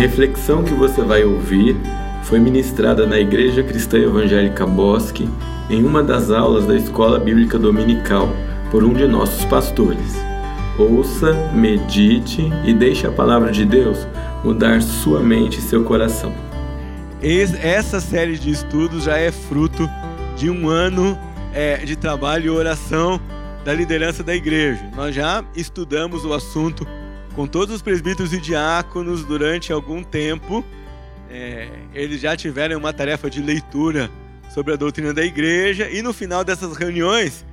reflexão que você vai ouvir foi ministrada na Igreja Cristã Evangélica Bosque em uma das aulas da Escola Bíblica Dominical por um de nossos pastores. Ouça, medite e deixe a palavra de Deus mudar sua mente e seu coração. Essa série de estudos já é fruto de um ano é, de trabalho e oração da liderança da igreja. Nós já estudamos o assunto com todos os presbíteros e diáconos durante algum tempo. É, eles já tiveram uma tarefa de leitura sobre a doutrina da igreja e no final dessas reuniões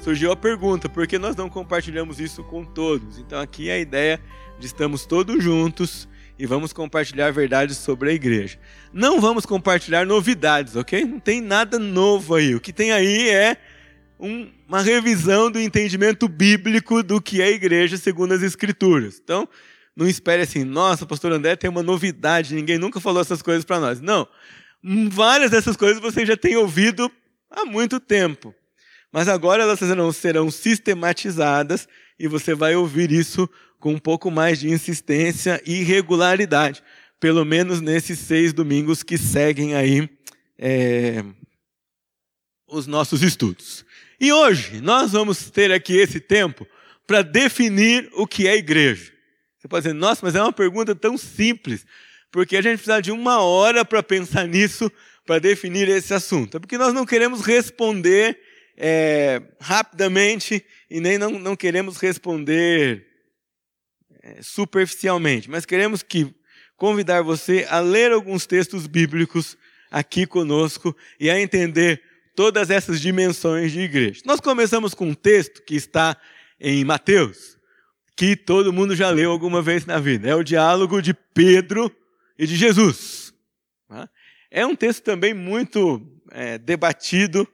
surgiu a pergunta: por que nós não compartilhamos isso com todos? Então aqui é a ideia de estamos todos juntos e vamos compartilhar verdades sobre a igreja. Não vamos compartilhar novidades, ok? Não tem nada novo aí. O que tem aí é um, uma revisão do entendimento bíblico do que é a igreja segundo as escrituras. Então, não espere assim, nossa, pastor André tem uma novidade, ninguém nunca falou essas coisas para nós. Não. Várias dessas coisas você já tem ouvido há muito tempo. Mas agora elas serão, serão sistematizadas e você vai ouvir isso com um pouco mais de insistência e regularidade. Pelo menos nesses seis domingos que seguem aí é, os nossos estudos. E hoje nós vamos ter aqui esse tempo para definir o que é igreja. Você pode dizer, nossa, mas é uma pergunta tão simples, porque a gente precisa de uma hora para pensar nisso, para definir esse assunto. É porque nós não queremos responder é, rapidamente e nem não, não queremos responder é, superficialmente, mas queremos que convidar você a ler alguns textos bíblicos aqui conosco e a entender todas essas dimensões de igreja. Nós começamos com um texto que está em Mateus, que todo mundo já leu alguma vez na vida. É o diálogo de Pedro e de Jesus. Tá? É um texto também muito é, debatido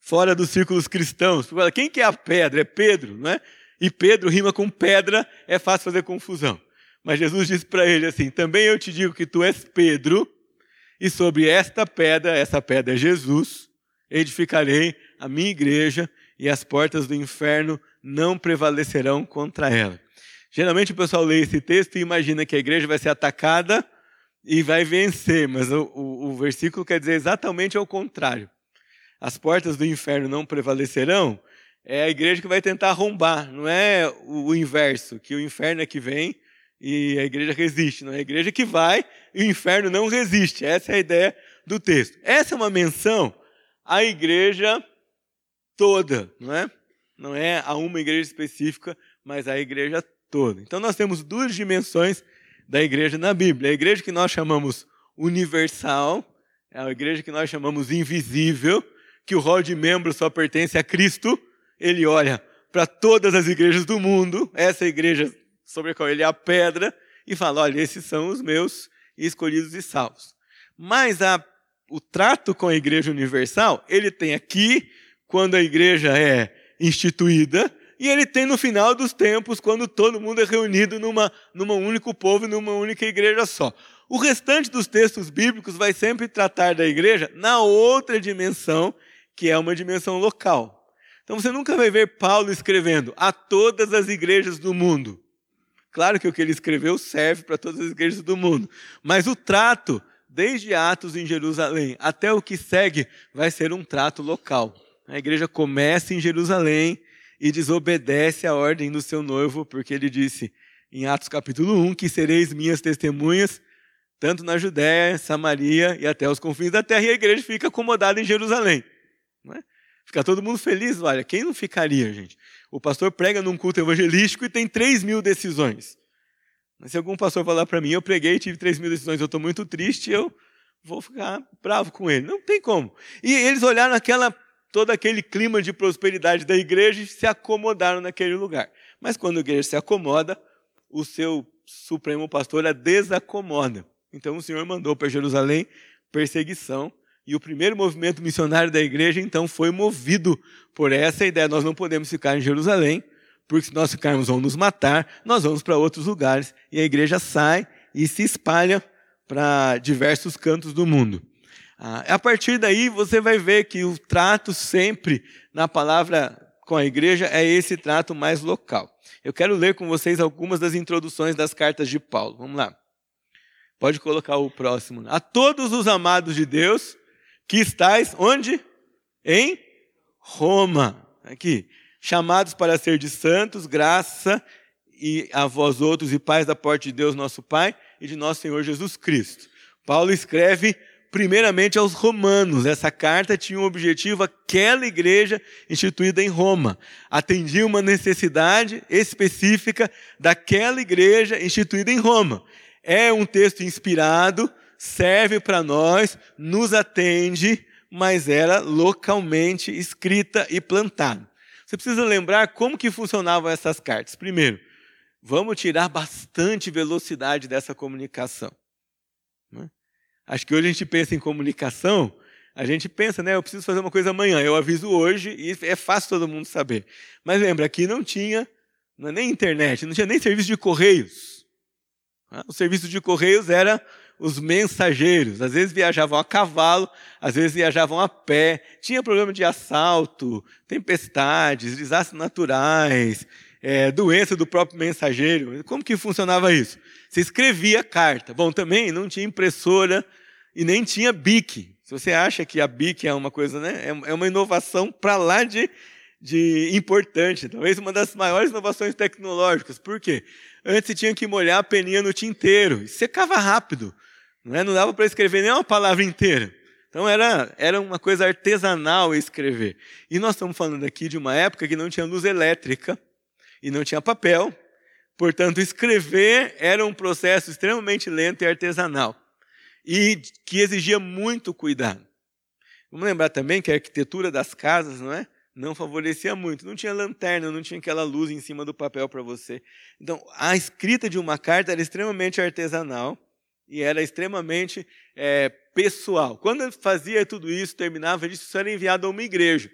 fora dos círculos cristãos. Quem que é a pedra? É Pedro, não é? E Pedro rima com pedra, é fácil fazer confusão. Mas Jesus disse para ele assim: Também eu te digo que tu és Pedro, e sobre esta pedra, essa pedra é Jesus, edificarei a minha igreja, e as portas do inferno não prevalecerão contra ela. Geralmente o pessoal lê esse texto e imagina que a igreja vai ser atacada e vai vencer, mas o, o, o versículo quer dizer exatamente ao contrário. As portas do inferno não prevalecerão, é a igreja que vai tentar arrombar, não é o inverso, que o inferno é que vem e a igreja resiste, não é a igreja que vai e o inferno não resiste. Essa é a ideia do texto. Essa é uma menção à igreja toda, não é? Não é a uma igreja específica, mas à igreja toda. Então nós temos duas dimensões da igreja na Bíblia. A igreja que nós chamamos universal, é a igreja que nós chamamos invisível, que o rol de membros só pertence a Cristo. Ele olha para todas as igrejas do mundo, essa igreja sobre a qual ele é a pedra, e fala: olha, esses são os meus escolhidos e salvos. Mas a, o trato com a igreja universal, ele tem aqui, quando a igreja é instituída, e ele tem no final dos tempos, quando todo mundo é reunido numa, numa único povo e numa única igreja só. O restante dos textos bíblicos vai sempre tratar da igreja na outra dimensão, que é uma dimensão local. Então você nunca vai ver Paulo escrevendo a todas as igrejas do mundo. Claro que o que ele escreveu serve para todas as igrejas do mundo, mas o trato, desde Atos em Jerusalém até o que segue, vai ser um trato local. A igreja começa em Jerusalém e desobedece a ordem do seu noivo, porque ele disse em Atos capítulo 1 que sereis minhas testemunhas, tanto na Judéia, Samaria e até os confins da terra, e a igreja fica acomodada em Jerusalém. É? Fica todo mundo feliz, olha, quem não ficaria, gente? O pastor prega num culto evangelístico e tem 3 mil decisões. Mas se algum pastor falar para mim, eu preguei tive 3 mil decisões, eu estou muito triste, eu vou ficar bravo com ele. Não tem como. E eles olharam aquela todo aquele clima de prosperidade da igreja e se acomodaram naquele lugar. Mas quando a igreja se acomoda, o seu supremo pastor a desacomoda. Então o Senhor mandou para Jerusalém perseguição e o primeiro movimento missionário da igreja então foi movido por essa ideia. Nós não podemos ficar em Jerusalém, porque se nós ficarmos vão nos matar, nós vamos para outros lugares e a igreja sai e se espalha para diversos cantos do mundo. Ah, a partir daí você vai ver que o trato sempre na palavra com a igreja é esse trato mais local. Eu quero ler com vocês algumas das introduções das cartas de Paulo. Vamos lá. Pode colocar o próximo. A todos os amados de Deus que estáis onde? Em Roma. Aqui. Chamados para ser de santos, graça e a vós outros e pais da porta de Deus nosso Pai e de nosso Senhor Jesus Cristo. Paulo escreve primeiramente aos romanos. Essa carta tinha um objetivo, aquela igreja instituída em Roma. Atendia uma necessidade específica daquela igreja instituída em Roma. É um texto inspirado, serve para nós, nos atende, mas era localmente escrita e plantada. Você precisa lembrar como que funcionavam essas cartas. Primeiro, vamos tirar bastante velocidade dessa comunicação. Né? Acho que hoje a gente pensa em comunicação, a gente pensa, né? Eu preciso fazer uma coisa amanhã, eu aviso hoje e é fácil todo mundo saber. Mas lembra, aqui não tinha não é nem internet, não tinha nem serviço de correios. Né? O serviço de correios era os mensageiros. Às vezes viajavam a cavalo, às vezes viajavam a pé. Tinha problema de assalto, tempestades, desastres naturais, é, doença do próprio mensageiro. Como que funcionava isso? Você escrevia carta. Bom, também não tinha impressora e nem tinha BIC. Se você acha que a BIC é uma coisa, né? É, é uma inovação para lá de, de importante. Talvez uma das maiores inovações tecnológicas. Por quê? Antes você tinha que molhar a peninha no tinteiro. Secava rápido. Não, é? não dava para escrever nem uma palavra inteira. Então era, era uma coisa artesanal escrever. E nós estamos falando aqui de uma época que não tinha luz elétrica e não tinha papel. Portanto, escrever era um processo extremamente lento e artesanal e que exigia muito cuidado. Vamos lembrar também que a arquitetura das casas, não é? Não favorecia muito. Não tinha lanterna, não tinha aquela luz em cima do papel para você. Então, a escrita de uma carta era extremamente artesanal e era extremamente é, pessoal. Quando fazia tudo isso, terminava, isso era enviado a uma igreja.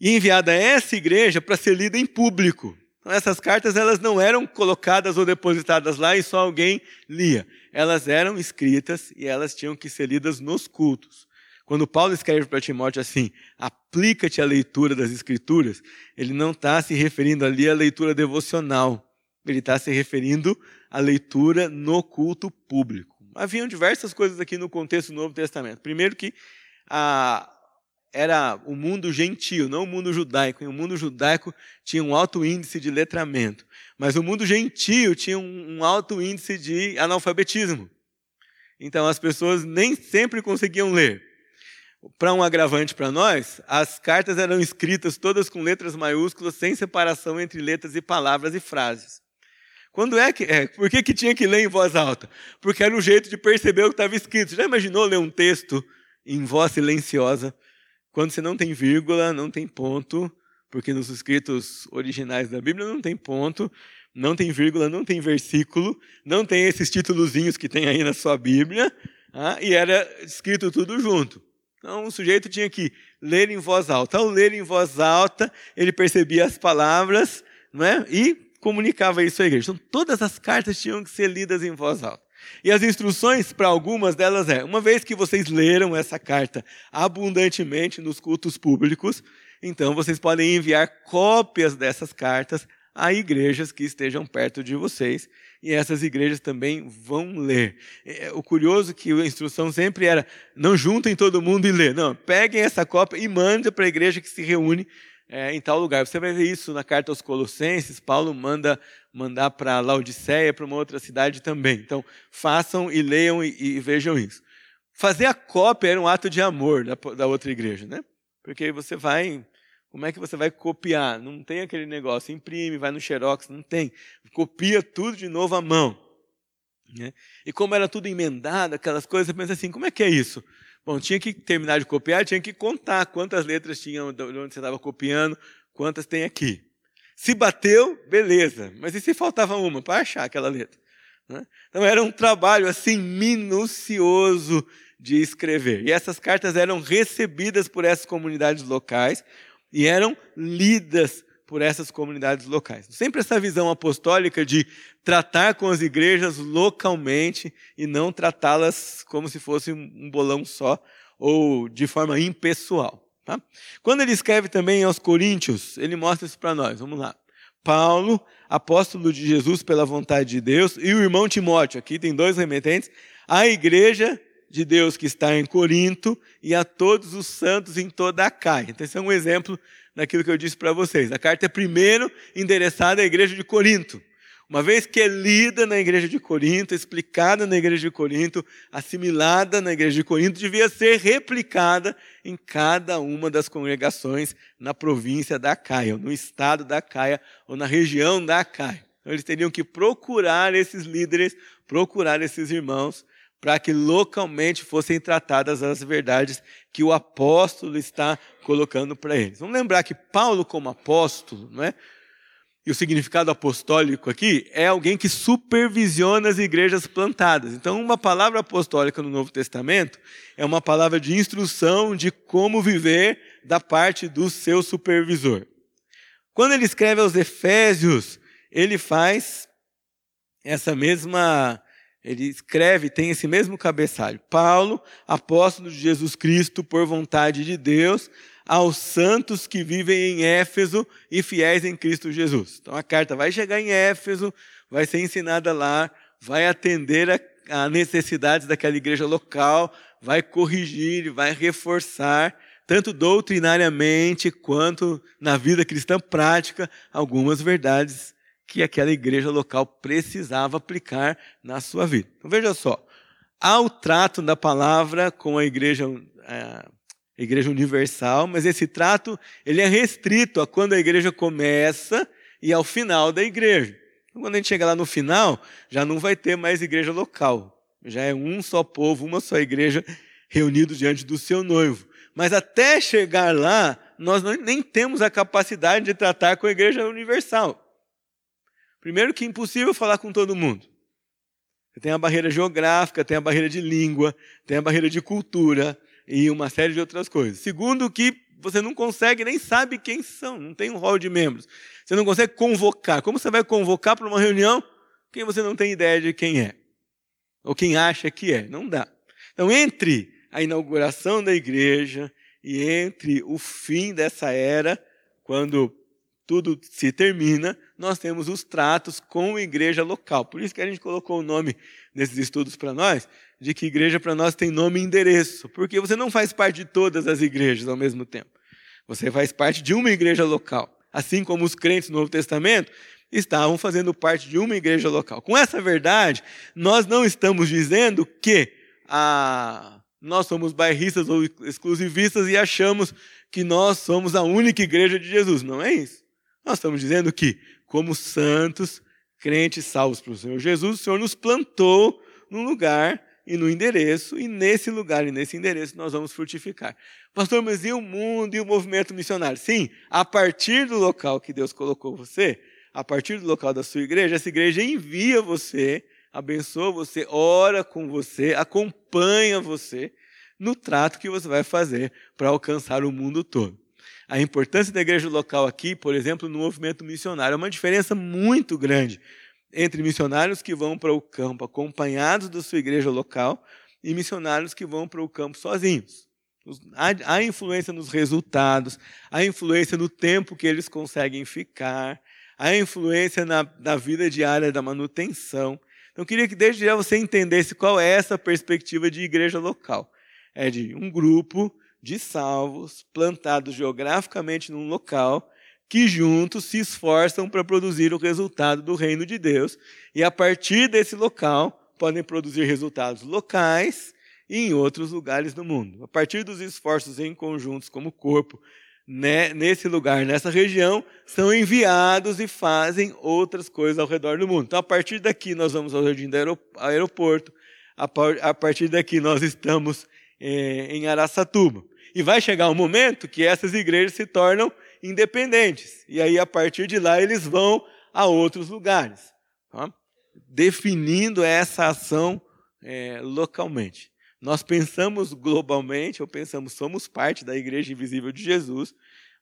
E enviada a essa igreja para ser lida em público. Então, essas cartas elas não eram colocadas ou depositadas lá e só alguém lia. Elas eram escritas e elas tinham que ser lidas nos cultos. Quando Paulo escreve para Timóteo assim, aplica-te à leitura das Escrituras, ele não está se referindo ali à leitura devocional. Ele está se referindo à leitura no culto público. Haviam diversas coisas aqui no contexto do Novo Testamento. Primeiro que a, era o mundo gentio, não o mundo judaico. E o mundo judaico tinha um alto índice de letramento. Mas o mundo gentio tinha um alto índice de analfabetismo. Então as pessoas nem sempre conseguiam ler. Para um agravante para nós, as cartas eram escritas todas com letras maiúsculas, sem separação entre letras e palavras e frases. Quando é que. É, por que, que tinha que ler em voz alta? Porque era um jeito de perceber o que estava escrito. Já imaginou ler um texto em voz silenciosa? Quando você não tem vírgula, não tem ponto, porque nos escritos originais da Bíblia não tem ponto, não tem vírgula, não tem versículo, não tem esses títulozinhos que tem aí na sua Bíblia, ah, e era escrito tudo junto. Então o sujeito tinha que ler em voz alta. Ao ler em voz alta, ele percebia as palavras não é? e comunicava isso à igreja. Então todas as cartas tinham que ser lidas em voz alta. E as instruções para algumas delas é: uma vez que vocês leram essa carta abundantemente nos cultos públicos, então vocês podem enviar cópias dessas cartas a igrejas que estejam perto de vocês, e essas igrejas também vão ler. É, o curioso é que a instrução sempre era: não juntem todo mundo e lê. Não, peguem essa cópia e mandem para a igreja que se reúne é, em tal lugar. Você vai ver isso na carta aos Colossenses. Paulo manda mandar para Laodiceia, para uma outra cidade também. Então, façam e leiam e, e, vejam isso. Fazer a cópia era um ato de amor da, da outra igreja, né? Porque você vai como é que você vai copiar? Não tem aquele negócio, imprime, vai no Xerox, não tem. Copia tudo de novo à mão. Né? E como era tudo emendado, aquelas coisas, você pensa assim, como é que é isso? Bom, tinha que terminar de copiar, tinha que contar quantas letras tinham de onde você estava copiando, quantas tem aqui. Se bateu, beleza. Mas e se faltava uma para achar aquela letra? Né? Então era um trabalho assim minucioso de escrever. E essas cartas eram recebidas por essas comunidades locais e eram lidas por essas comunidades locais. Sempre essa visão apostólica de tratar com as igrejas localmente e não tratá-las como se fosse um bolão só ou de forma impessoal. Tá? Quando ele escreve também aos Coríntios, ele mostra isso para nós. Vamos lá. Paulo, apóstolo de Jesus pela vontade de Deus, e o irmão Timóteo, aqui tem dois remetentes, a igreja de Deus que está em Corinto e a todos os santos em toda a Caia. Então, esse é um exemplo daquilo que eu disse para vocês. A carta é primeiro endereçada à igreja de Corinto. Uma vez que é lida na igreja de Corinto, explicada na igreja de Corinto, assimilada na igreja de Corinto, devia ser replicada em cada uma das congregações na província da Caia, no estado da Caia, ou na região da Caia. Então, eles teriam que procurar esses líderes, procurar esses irmãos, para que localmente fossem tratadas as verdades que o apóstolo está colocando para eles. Vamos lembrar que Paulo, como apóstolo, não é? E o significado apostólico aqui é alguém que supervisiona as igrejas plantadas. Então, uma palavra apostólica no Novo Testamento é uma palavra de instrução de como viver da parte do seu supervisor. Quando ele escreve aos Efésios, ele faz essa mesma. Ele escreve, tem esse mesmo cabeçalho. Paulo, apóstolo de Jesus Cristo, por vontade de Deus, aos santos que vivem em Éfeso e fiéis em Cristo Jesus. Então a carta vai chegar em Éfeso, vai ser ensinada lá, vai atender a, a necessidades daquela igreja local, vai corrigir, vai reforçar, tanto doutrinariamente quanto na vida cristã prática, algumas verdades que aquela igreja local precisava aplicar na sua vida. Então veja só, há o trato da palavra com a igreja. É, igreja universal, mas esse trato ele é restrito a quando a igreja começa e ao final da igreja. Então, quando a gente chega lá no final, já não vai ter mais igreja local. Já é um só povo, uma só igreja reunidos diante do seu noivo. Mas até chegar lá, nós nem temos a capacidade de tratar com a igreja universal. Primeiro que é impossível falar com todo mundo. Tem a barreira geográfica, tem a barreira de língua, tem a barreira de cultura, e uma série de outras coisas. Segundo, que você não consegue, nem sabe quem são, não tem um rol de membros. Você não consegue convocar. Como você vai convocar para uma reunião quem você não tem ideia de quem é? Ou quem acha que é? Não dá. Então, entre a inauguração da igreja e entre o fim dessa era, quando tudo se termina, nós temos os tratos com a igreja local. Por isso que a gente colocou o nome nesses estudos para nós, de que igreja para nós tem nome e endereço, porque você não faz parte de todas as igrejas ao mesmo tempo. Você faz parte de uma igreja local. Assim como os crentes no Novo Testamento estavam fazendo parte de uma igreja local. Com essa verdade, nós não estamos dizendo que a, nós somos bairristas ou exclusivistas e achamos que nós somos a única igreja de Jesus. Não é isso. Nós estamos dizendo que, como santos, crentes salvos pelo Senhor Jesus, o Senhor nos plantou num lugar e no endereço, e nesse lugar e nesse endereço nós vamos frutificar. Pastor, mas e o mundo e o movimento missionário? Sim, a partir do local que Deus colocou você, a partir do local da sua igreja, essa igreja envia você, abençoa você, ora com você, acompanha você no trato que você vai fazer para alcançar o mundo todo a importância da igreja local aqui, por exemplo, no movimento missionário. É uma diferença muito grande entre missionários que vão para o campo acompanhados da sua igreja local e missionários que vão para o campo sozinhos. Há influência nos resultados, há influência no tempo que eles conseguem ficar, há influência na, na vida diária da manutenção. Então, eu queria que desde já você entendesse qual é essa perspectiva de igreja local. É de um grupo de salvos plantados geograficamente num local que juntos se esforçam para produzir o resultado do reino de Deus e a partir desse local podem produzir resultados locais e em outros lugares do mundo. A partir dos esforços em conjuntos como corpo né, nesse lugar, nessa região, são enviados e fazem outras coisas ao redor do mundo. Então, a partir daqui, nós vamos ao jardim do aeroporto, a partir daqui, nós estamos em Araçatuba. E vai chegar um momento que essas igrejas se tornam independentes. E aí, a partir de lá, eles vão a outros lugares. Tá? Definindo essa ação é, localmente. Nós pensamos globalmente, ou pensamos, somos parte da igreja invisível de Jesus,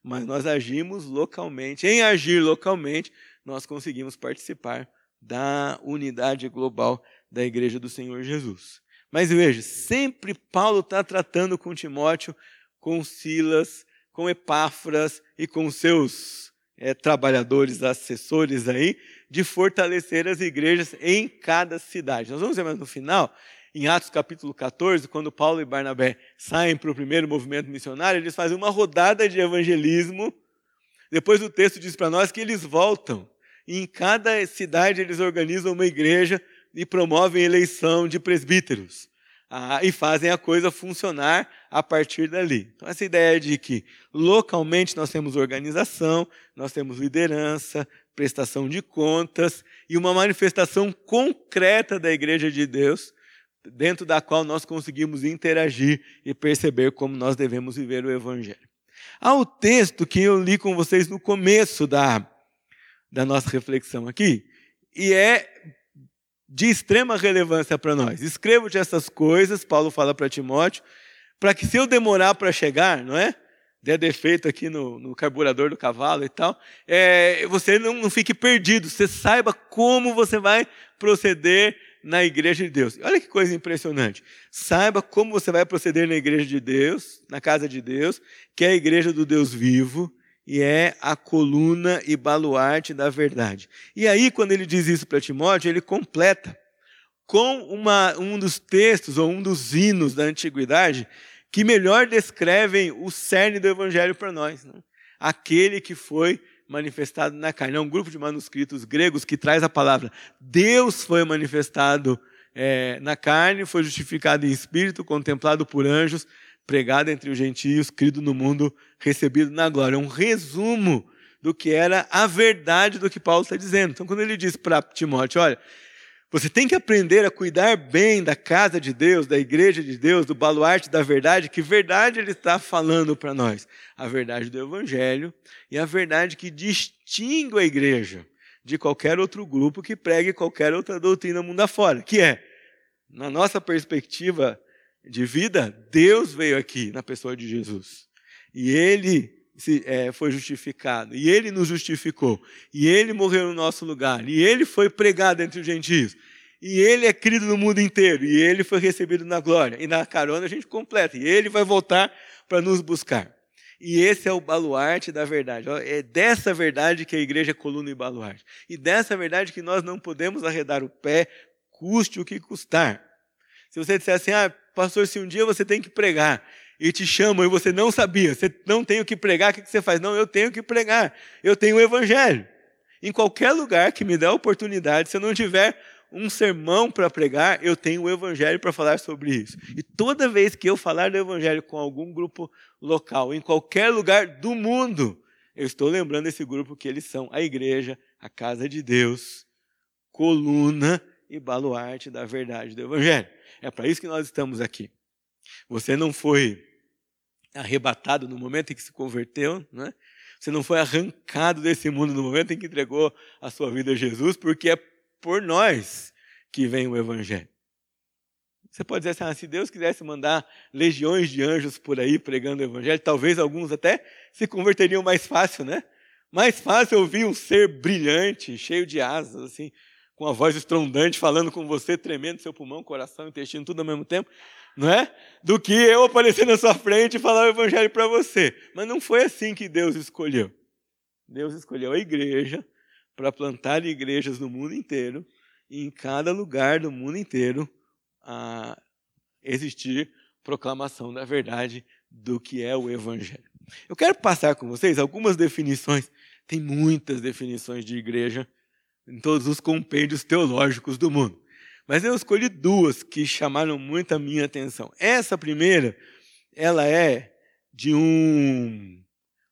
mas nós agimos localmente. Em agir localmente, nós conseguimos participar da unidade global da igreja do Senhor Jesus. Mas veja, sempre Paulo está tratando com Timóteo com Silas, com Epáfras e com seus é, trabalhadores, assessores aí, de fortalecer as igrejas em cada cidade. Nós vamos ver mais no final, em Atos capítulo 14, quando Paulo e Barnabé saem para o primeiro movimento missionário, eles fazem uma rodada de evangelismo. Depois o texto diz para nós que eles voltam. E em cada cidade eles organizam uma igreja e promovem eleição de presbíteros. Ah, e fazem a coisa funcionar a partir dali. Então, essa ideia de que localmente nós temos organização, nós temos liderança, prestação de contas e uma manifestação concreta da Igreja de Deus, dentro da qual nós conseguimos interagir e perceber como nós devemos viver o Evangelho. Há o texto que eu li com vocês no começo da, da nossa reflexão aqui, e é de extrema relevância para nós. Escrevo-te essas coisas, Paulo fala para Timóteo, para que se eu demorar para chegar, não é? Der defeito aqui no, no carburador do cavalo e tal, é, você não, não fique perdido, você saiba como você vai proceder na igreja de Deus. Olha que coisa impressionante. Saiba como você vai proceder na igreja de Deus, na casa de Deus, que é a igreja do Deus vivo, e é a coluna e baluarte da verdade. E aí, quando ele diz isso para Timóteo, ele completa com uma, um dos textos ou um dos hinos da antiguidade que melhor descrevem o cerne do evangelho para nós. Né? Aquele que foi manifestado na carne. É um grupo de manuscritos gregos que traz a palavra Deus foi manifestado é, na carne, foi justificado em espírito, contemplado por anjos, pregado entre os gentios, crido no mundo, recebido na glória. É um resumo do que era a verdade do que Paulo está dizendo. Então, quando ele diz para Timóteo, olha, você tem que aprender a cuidar bem da casa de Deus, da igreja de Deus, do baluarte da verdade, que verdade ele está falando para nós? A verdade do Evangelho e a verdade que distingue a igreja de qualquer outro grupo que pregue qualquer outra doutrina mundo afora, que é, na nossa perspectiva de vida, Deus veio aqui na pessoa de Jesus. E ele se, é, foi justificado, e ele nos justificou, e ele morreu no nosso lugar, e ele foi pregado entre os gentios, e ele é querido no mundo inteiro, e ele foi recebido na glória. E na carona a gente completa, e ele vai voltar para nos buscar. E esse é o baluarte da verdade. É dessa verdade que a igreja é coluna e baluarte. E dessa verdade que nós não podemos arredar o pé, custe o que custar. Se você disser assim, ah, pastor, se um dia você tem que pregar e te chamam e você não sabia, você não tem o que pregar, o que você faz? Não, eu tenho que pregar, eu tenho o evangelho. Em qualquer lugar que me dê a oportunidade, se eu não tiver um sermão para pregar, eu tenho o evangelho para falar sobre isso. E toda vez que eu falar do evangelho com algum grupo local, em qualquer lugar do mundo, eu estou lembrando esse grupo que eles são a igreja, a casa de Deus, coluna e baluarte da verdade do evangelho. É para isso que nós estamos aqui. Você não foi arrebatado no momento em que se converteu, né? Você não foi arrancado desse mundo no momento em que entregou a sua vida a Jesus, porque é por nós que vem o Evangelho. Você pode dizer assim, ah, se Deus quisesse mandar legiões de anjos por aí pregando o Evangelho, talvez alguns até se converteriam mais fácil, né? Mais fácil ouvir um ser brilhante, cheio de asas, assim, com a voz estrondante, falando com você, tremendo seu pulmão, coração, intestino, tudo ao mesmo tempo, não é? Do que eu aparecer na sua frente e falar o evangelho para você. Mas não foi assim que Deus escolheu. Deus escolheu a igreja para plantar igrejas no mundo inteiro e em cada lugar do mundo inteiro a existir proclamação da verdade do que é o evangelho. Eu quero passar com vocês algumas definições, tem muitas definições de igreja em todos os compêndios teológicos do mundo. Mas eu escolhi duas que chamaram muito a minha atenção. Essa primeira, ela é de um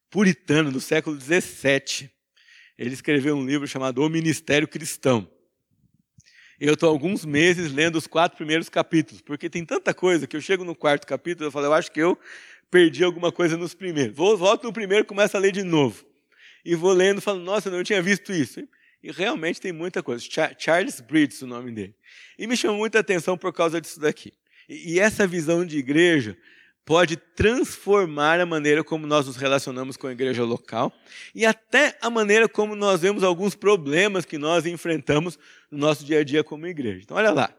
puritano do século XVII. Ele escreveu um livro chamado O Ministério Cristão. Eu estou alguns meses lendo os quatro primeiros capítulos, porque tem tanta coisa que eu chego no quarto capítulo e falo, eu acho que eu perdi alguma coisa nos primeiros. Vou, volto no primeiro e começo a ler de novo. E vou lendo falo, nossa, eu não tinha visto isso. E realmente tem muita coisa. Charles Bridges, o nome dele. E me chamou muita atenção por causa disso daqui. E essa visão de igreja pode transformar a maneira como nós nos relacionamos com a igreja local e até a maneira como nós vemos alguns problemas que nós enfrentamos no nosso dia a dia como igreja. Então, olha lá.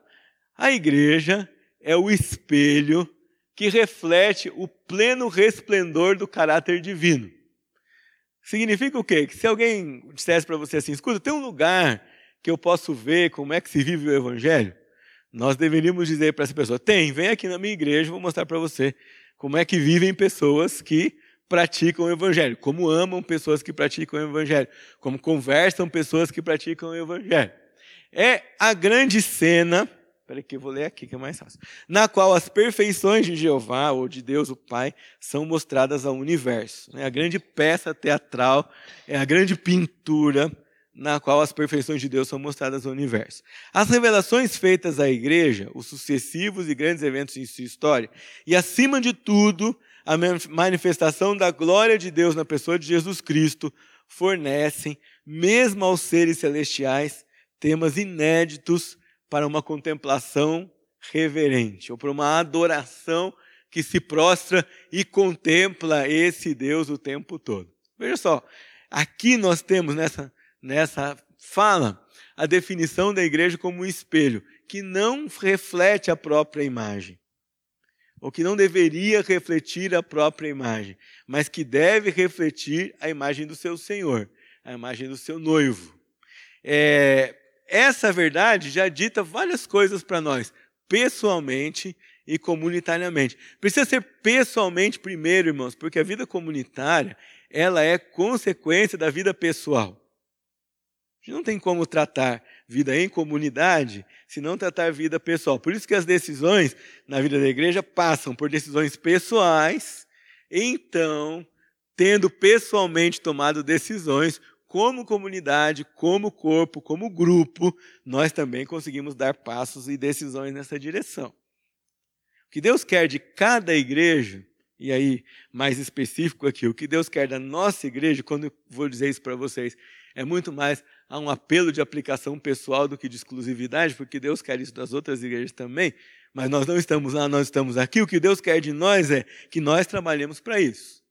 A igreja é o espelho que reflete o pleno resplendor do caráter divino. Significa o quê? Que se alguém dissesse para você assim, escuta, tem um lugar que eu posso ver como é que se vive o evangelho? Nós deveríamos dizer para essa pessoa: tem, vem aqui na minha igreja, vou mostrar para você como é que vivem pessoas que praticam o evangelho, como amam pessoas que praticam o evangelho, como conversam pessoas que praticam o evangelho. É a grande cena, peraí que eu vou ler aqui que é mais fácil, na qual as perfeições de Jeová ou de Deus o Pai são mostradas ao universo. É a grande peça teatral, é a grande pintura na qual as perfeições de Deus são mostradas ao universo. As revelações feitas à igreja, os sucessivos e grandes eventos em sua história, e acima de tudo, a manifestação da glória de Deus na pessoa de Jesus Cristo, fornecem, mesmo aos seres celestiais, temas inéditos para uma contemplação reverente, ou para uma adoração que se prostra e contempla esse Deus o tempo todo. Veja só, aqui nós temos nessa nessa fala a definição da igreja como um espelho que não reflete a própria imagem, ou que não deveria refletir a própria imagem, mas que deve refletir a imagem do seu Senhor, a imagem do seu noivo. É, essa verdade já dita várias coisas para nós, pessoalmente e comunitariamente. Precisa ser pessoalmente primeiro, irmãos, porque a vida comunitária ela é consequência da vida pessoal gente não tem como tratar vida em comunidade se não tratar vida pessoal. Por isso que as decisões na vida da igreja passam por decisões pessoais. Então, tendo pessoalmente tomado decisões, como comunidade, como corpo, como grupo, nós também conseguimos dar passos e decisões nessa direção. O que Deus quer de cada igreja, e aí mais específico aqui, o que Deus quer da nossa igreja, quando eu vou dizer isso para vocês, é muito mais há um apelo de aplicação pessoal do que de exclusividade, porque Deus quer isso das outras igrejas também, mas nós não estamos lá, nós estamos aqui. O que Deus quer de nós é que nós trabalhemos para isso.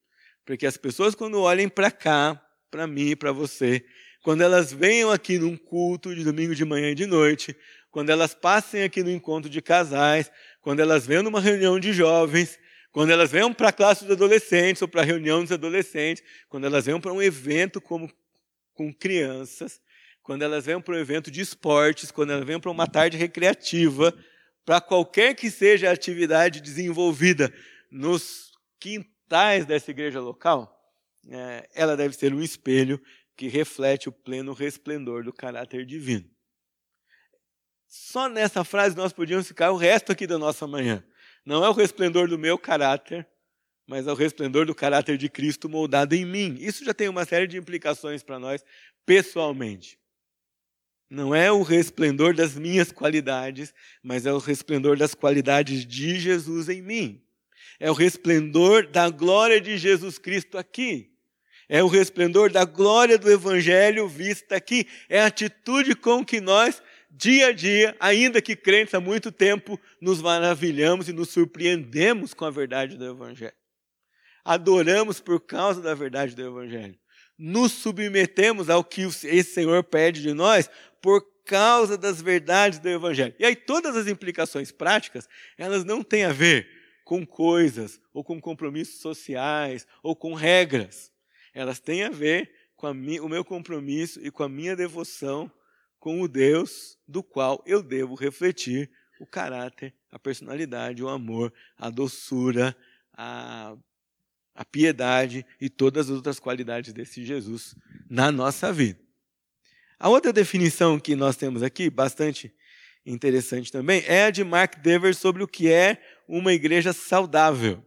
Porque as pessoas, quando olhem para cá, para mim e para você, quando elas venham aqui num culto de domingo de manhã e de noite, quando elas passem aqui no encontro de casais, quando elas venham numa reunião de jovens, quando elas venham para a classe dos adolescentes ou para a reunião dos adolescentes, quando elas venham para um evento como com crianças, quando elas vêm para um evento de esportes, quando elas vêm para uma tarde recreativa, para qualquer que seja a atividade desenvolvida nos quintais dessa igreja local, é, ela deve ser um espelho que reflete o pleno resplendor do caráter divino. Só nessa frase nós podíamos ficar o resto aqui da nossa manhã. Não é o resplendor do meu caráter, mas é o resplendor do caráter de Cristo moldado em mim. Isso já tem uma série de implicações para nós pessoalmente. Não é o resplendor das minhas qualidades, mas é o resplendor das qualidades de Jesus em mim. É o resplendor da glória de Jesus Cristo aqui. É o resplendor da glória do Evangelho vista aqui. É a atitude com que nós, dia a dia, ainda que crentes há muito tempo, nos maravilhamos e nos surpreendemos com a verdade do Evangelho. Adoramos por causa da verdade do Evangelho nos submetemos ao que esse Senhor pede de nós por causa das verdades do Evangelho. E aí todas as implicações práticas, elas não têm a ver com coisas, ou com compromissos sociais, ou com regras. Elas têm a ver com a o meu compromisso e com a minha devoção com o Deus do qual eu devo refletir o caráter, a personalidade, o amor, a doçura, a a piedade e todas as outras qualidades desse Jesus na nossa vida. A outra definição que nós temos aqui, bastante interessante também, é a de Mark Dever sobre o que é uma igreja saudável.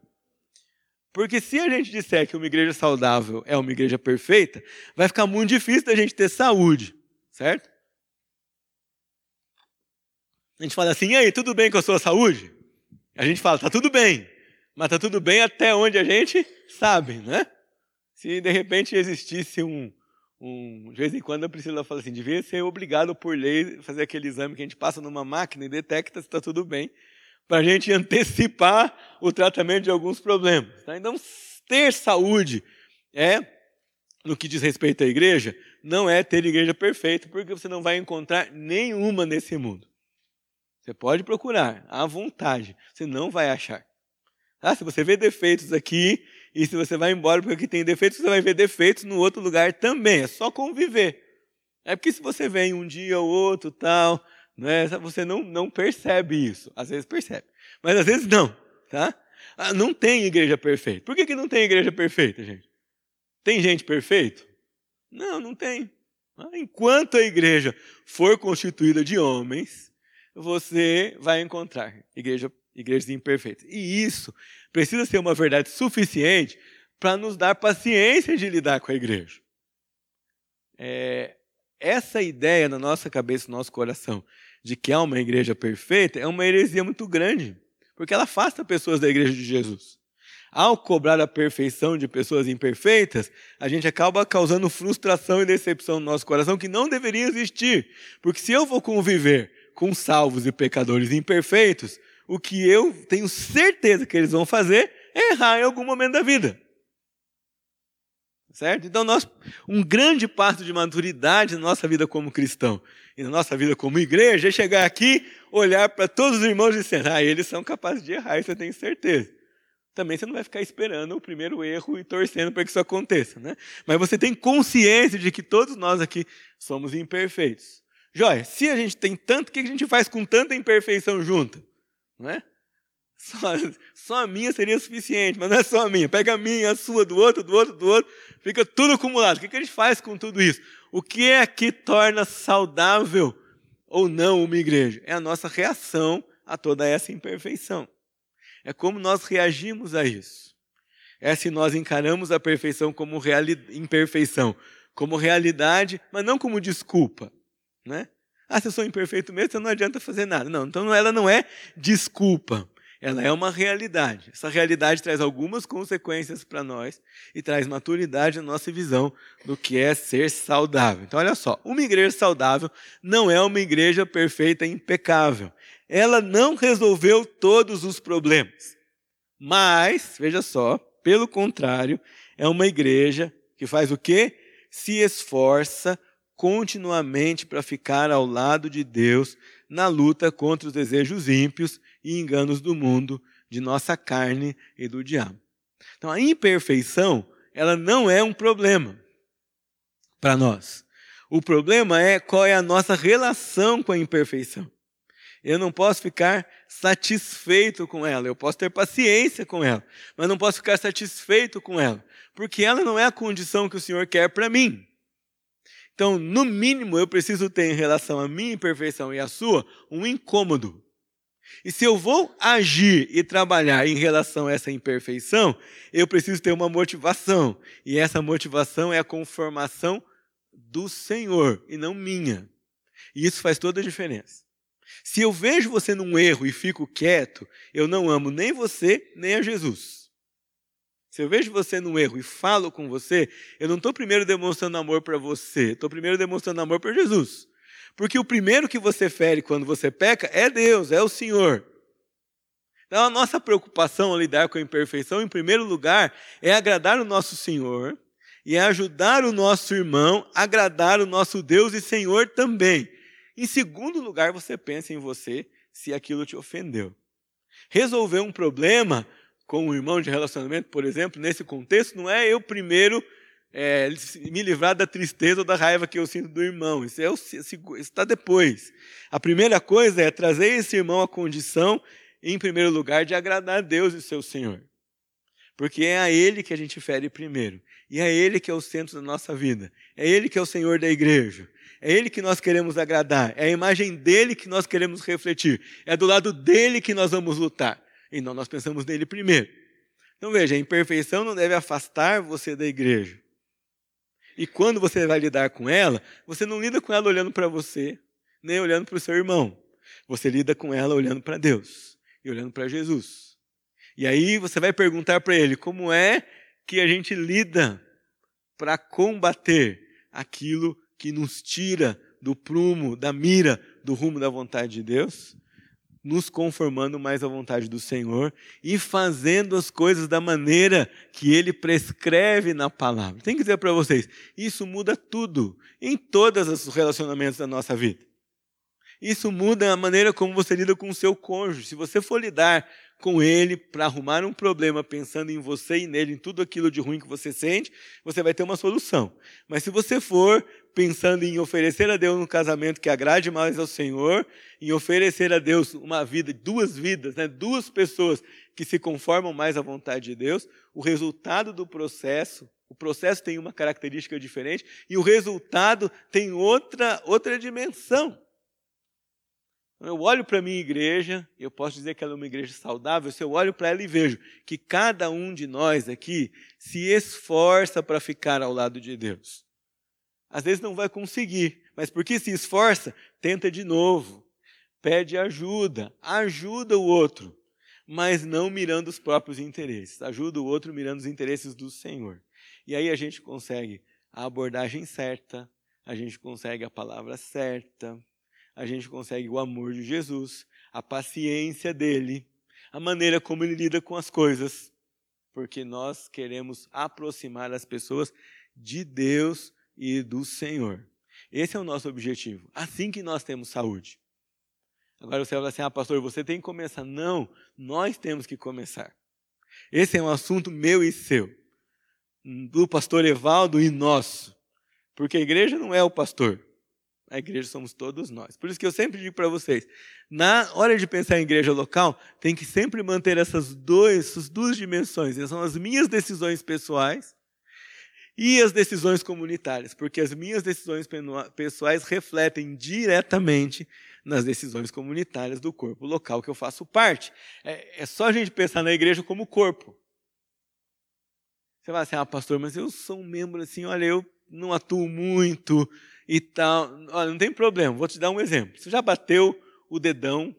Porque se a gente disser que uma igreja saudável é uma igreja perfeita, vai ficar muito difícil da gente ter saúde, certo? A gente fala assim, e aí, tudo bem com a sua saúde? A gente fala, tá tudo bem. Mas está tudo bem até onde a gente sabe, né? Se de repente existisse um, um. De vez em quando a Priscila fala assim: devia ser obrigado por lei fazer aquele exame que a gente passa numa máquina e detecta se está tudo bem, para a gente antecipar o tratamento de alguns problemas. Tá? Então, ter saúde é, no que diz respeito à igreja, não é ter igreja perfeita, porque você não vai encontrar nenhuma nesse mundo. Você pode procurar à vontade, você não vai achar. Ah, se você vê defeitos aqui E se você vai embora porque aqui tem defeitos, você vai ver defeitos no outro lugar também. É só conviver. É porque se você vem um dia ou outro, tal, né, você não, não percebe isso. Às vezes percebe, mas às vezes não. Tá? Ah, não tem igreja perfeita. Por que, que não tem igreja perfeita, gente? Tem gente perfeita? Não, não tem. Ah, enquanto a igreja for constituída de homens, você vai encontrar igreja, igrejas imperfeitas. E isso precisa ser uma verdade suficiente para nos dar paciência de lidar com a igreja. É, essa ideia na nossa cabeça, no nosso coração, de que há uma igreja perfeita, é uma heresia muito grande, porque ela afasta pessoas da igreja de Jesus. Ao cobrar a perfeição de pessoas imperfeitas, a gente acaba causando frustração e decepção no nosso coração que não deveria existir. Porque se eu vou conviver com salvos e pecadores imperfeitos, o que eu tenho certeza que eles vão fazer é errar em algum momento da vida. Certo? Então, nós, um grande passo de maturidade na nossa vida como cristão e na nossa vida como igreja é chegar aqui, olhar para todos os irmãos e dizer, ah, eles são capazes de errar, isso eu tenho certeza. Também você não vai ficar esperando o primeiro erro e torcendo para que isso aconteça, né? Mas você tem consciência de que todos nós aqui somos imperfeitos. Jóia, se a gente tem tanto, o que a gente faz com tanta imperfeição junta? Não é? Só, só a minha seria suficiente, mas não é só a minha. Pega a minha, a sua, do outro, do outro, do outro, fica tudo acumulado. O que a gente faz com tudo isso? O que é que torna saudável ou não uma igreja? É a nossa reação a toda essa imperfeição. É como nós reagimos a isso. É se nós encaramos a perfeição como reali imperfeição, como realidade, mas não como desculpa. Né? Ah, se eu sou imperfeito mesmo, então não adianta fazer nada. Não, então ela não é desculpa ela é uma realidade. Essa realidade traz algumas consequências para nós e traz maturidade na nossa visão do que é ser saudável. Então, olha só: uma igreja saudável não é uma igreja perfeita e impecável. Ela não resolveu todos os problemas. Mas, veja só, pelo contrário, é uma igreja que faz o quê? Se esforça continuamente para ficar ao lado de Deus na luta contra os desejos ímpios e enganos do mundo, de nossa carne e do diabo. Então, a imperfeição, ela não é um problema para nós. O problema é qual é a nossa relação com a imperfeição. Eu não posso ficar satisfeito com ela, eu posso ter paciência com ela, mas não posso ficar satisfeito com ela, porque ela não é a condição que o Senhor quer para mim. Então, no mínimo, eu preciso ter em relação à minha imperfeição e à sua um incômodo. E se eu vou agir e trabalhar em relação a essa imperfeição, eu preciso ter uma motivação. E essa motivação é a conformação do Senhor e não minha. E isso faz toda a diferença. Se eu vejo você num erro e fico quieto, eu não amo nem você, nem a Jesus. Se eu vejo você num erro e falo com você, eu não estou primeiro demonstrando amor para você, estou primeiro demonstrando amor para Jesus. Porque o primeiro que você fere quando você peca é Deus, é o Senhor. Então, a nossa preocupação ao lidar com a imperfeição, em primeiro lugar, é agradar o nosso Senhor e ajudar o nosso irmão a agradar o nosso Deus e Senhor também. Em segundo lugar, você pensa em você se aquilo te ofendeu. Resolver um problema com um irmão de relacionamento, por exemplo, nesse contexto, não é eu primeiro é, me livrar da tristeza ou da raiva que eu sinto do irmão. Isso é está depois. A primeira coisa é trazer esse irmão à condição, em primeiro lugar, de agradar a Deus e seu Senhor. Porque é a Ele que a gente fere primeiro. E é Ele que é o centro da nossa vida. É Ele que é o Senhor da igreja. É Ele que nós queremos agradar. É a imagem dele que nós queremos refletir. É do lado dele que nós vamos lutar. Então nós pensamos nele primeiro. Então veja, a imperfeição não deve afastar você da igreja. E quando você vai lidar com ela, você não lida com ela olhando para você, nem olhando para o seu irmão. Você lida com ela olhando para Deus e olhando para Jesus. E aí você vai perguntar para ele como é que a gente lida para combater aquilo que nos tira do prumo, da mira, do rumo da vontade de Deus nos conformando mais à vontade do Senhor e fazendo as coisas da maneira que Ele prescreve na palavra. Tem que dizer para vocês, isso muda tudo em todos os relacionamentos da nossa vida. Isso muda a maneira como você lida com o seu cônjuge. Se você for lidar com ele para arrumar um problema pensando em você e nele, em tudo aquilo de ruim que você sente, você vai ter uma solução. Mas se você for pensando em oferecer a Deus um casamento que agrade mais ao Senhor, em oferecer a Deus uma vida, duas vidas, né, duas pessoas que se conformam mais à vontade de Deus, o resultado do processo, o processo tem uma característica diferente e o resultado tem outra outra dimensão. Eu olho para a minha igreja, eu posso dizer que ela é uma igreja saudável, se eu olho para ela e vejo que cada um de nós aqui se esforça para ficar ao lado de Deus. Às vezes não vai conseguir, mas porque se esforça, tenta de novo, pede ajuda, ajuda o outro, mas não mirando os próprios interesses, ajuda o outro mirando os interesses do Senhor. E aí a gente consegue a abordagem certa, a gente consegue a palavra certa, a gente consegue o amor de Jesus, a paciência dele, a maneira como ele lida com as coisas, porque nós queremos aproximar as pessoas de Deus e do Senhor. Esse é o nosso objetivo. Assim que nós temos saúde. Agora você vai falar assim: ah, pastor, você tem que começar. Não, nós temos que começar. Esse é um assunto meu e seu, do pastor Evaldo e nosso. Porque a igreja não é o pastor. A igreja somos todos nós. Por isso que eu sempre digo para vocês, na hora de pensar em igreja local, tem que sempre manter essas, dois, essas duas dimensões. Essas são as minhas decisões pessoais e as decisões comunitárias, porque as minhas decisões pessoais refletem diretamente nas decisões comunitárias do corpo local que eu faço parte. É, é só a gente pensar na igreja como corpo. Você vai assim, ah, pastor, mas eu sou um membro assim, olha, eu não atuo muito, e tal. Olha, não tem problema, vou te dar um exemplo. Você já bateu o dedão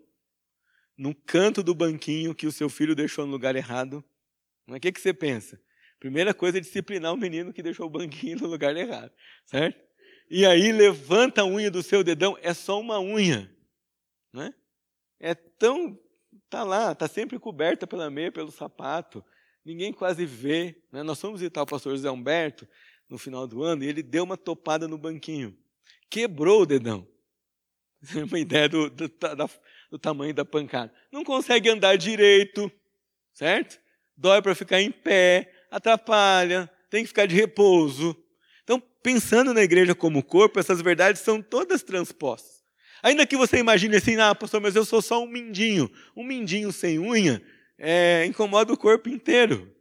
no canto do banquinho que o seu filho deixou no lugar errado? O que, que você pensa? Primeira coisa é disciplinar o menino que deixou o banquinho no lugar errado, certo? E aí levanta a unha do seu dedão, é só uma unha, né? É tão tá lá, tá sempre coberta pela meia, pelo sapato. Ninguém quase vê. Né? Nós fomos visitar o pastor José Humberto no final do ano e ele deu uma topada no banquinho quebrou o dedão. Você tem uma ideia do, do, da, do tamanho da pancada. Não consegue andar direito, certo? Dói para ficar em pé, atrapalha, tem que ficar de repouso. Então, pensando na igreja como corpo, essas verdades são todas transpostas. Ainda que você imagine assim, ah, pastor, mas eu sou só um mindinho. Um mindinho sem unha é, incomoda o corpo inteiro.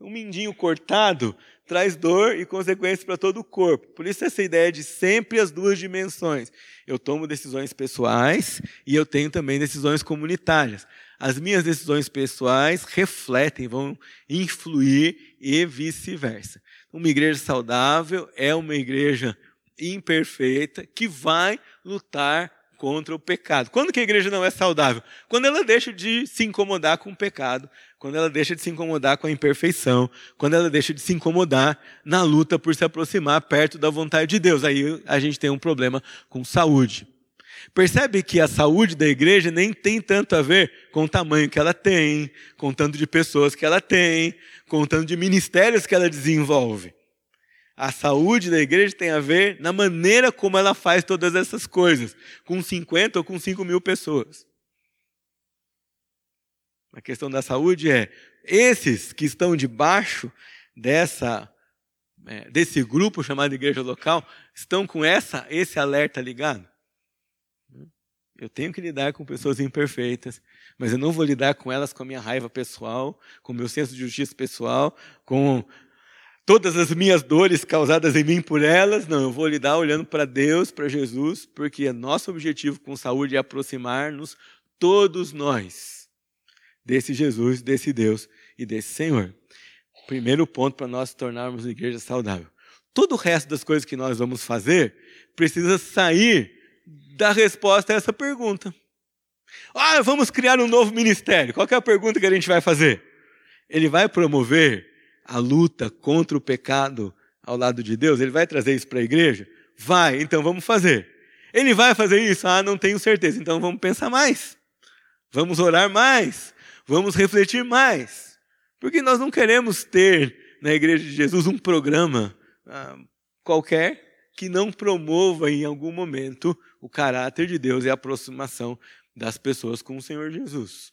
Um mindinho cortado traz dor e consequências para todo o corpo. Por isso, essa ideia de sempre as duas dimensões. Eu tomo decisões pessoais e eu tenho também decisões comunitárias. As minhas decisões pessoais refletem, vão influir e vice-versa. Uma igreja saudável é uma igreja imperfeita que vai lutar contra o pecado. Quando que a igreja não é saudável? Quando ela deixa de se incomodar com o pecado, quando ela deixa de se incomodar com a imperfeição, quando ela deixa de se incomodar na luta por se aproximar perto da vontade de Deus. Aí a gente tem um problema com saúde. Percebe que a saúde da igreja nem tem tanto a ver com o tamanho que ela tem, com o tanto de pessoas que ela tem, com o tanto de ministérios que ela desenvolve. A saúde da igreja tem a ver na maneira como ela faz todas essas coisas, com 50 ou com 5 mil pessoas. A questão da saúde é: esses que estão debaixo dessa, é, desse grupo chamado igreja local, estão com essa, esse alerta ligado? Eu tenho que lidar com pessoas imperfeitas, mas eu não vou lidar com elas com a minha raiva pessoal, com o meu senso de justiça pessoal, com todas as minhas dores causadas em mim por elas. Não, eu vou lidar olhando para Deus, para Jesus, porque nosso objetivo com saúde é aproximar-nos, todos nós, desse Jesus, desse Deus e desse Senhor. Primeiro ponto para nós tornarmos uma igreja saudável. Todo o resto das coisas que nós vamos fazer precisa sair da resposta a essa pergunta. Ah, vamos criar um novo ministério. Qual é a pergunta que a gente vai fazer? Ele vai promover a luta contra o pecado ao lado de Deus? Ele vai trazer isso para a igreja? Vai, então vamos fazer. Ele vai fazer isso? Ah, não tenho certeza. Então vamos pensar mais. Vamos orar mais. Vamos refletir mais. Porque nós não queremos ter na igreja de Jesus um programa ah, qualquer que não promova em algum momento o caráter de Deus e a aproximação das pessoas com o Senhor Jesus.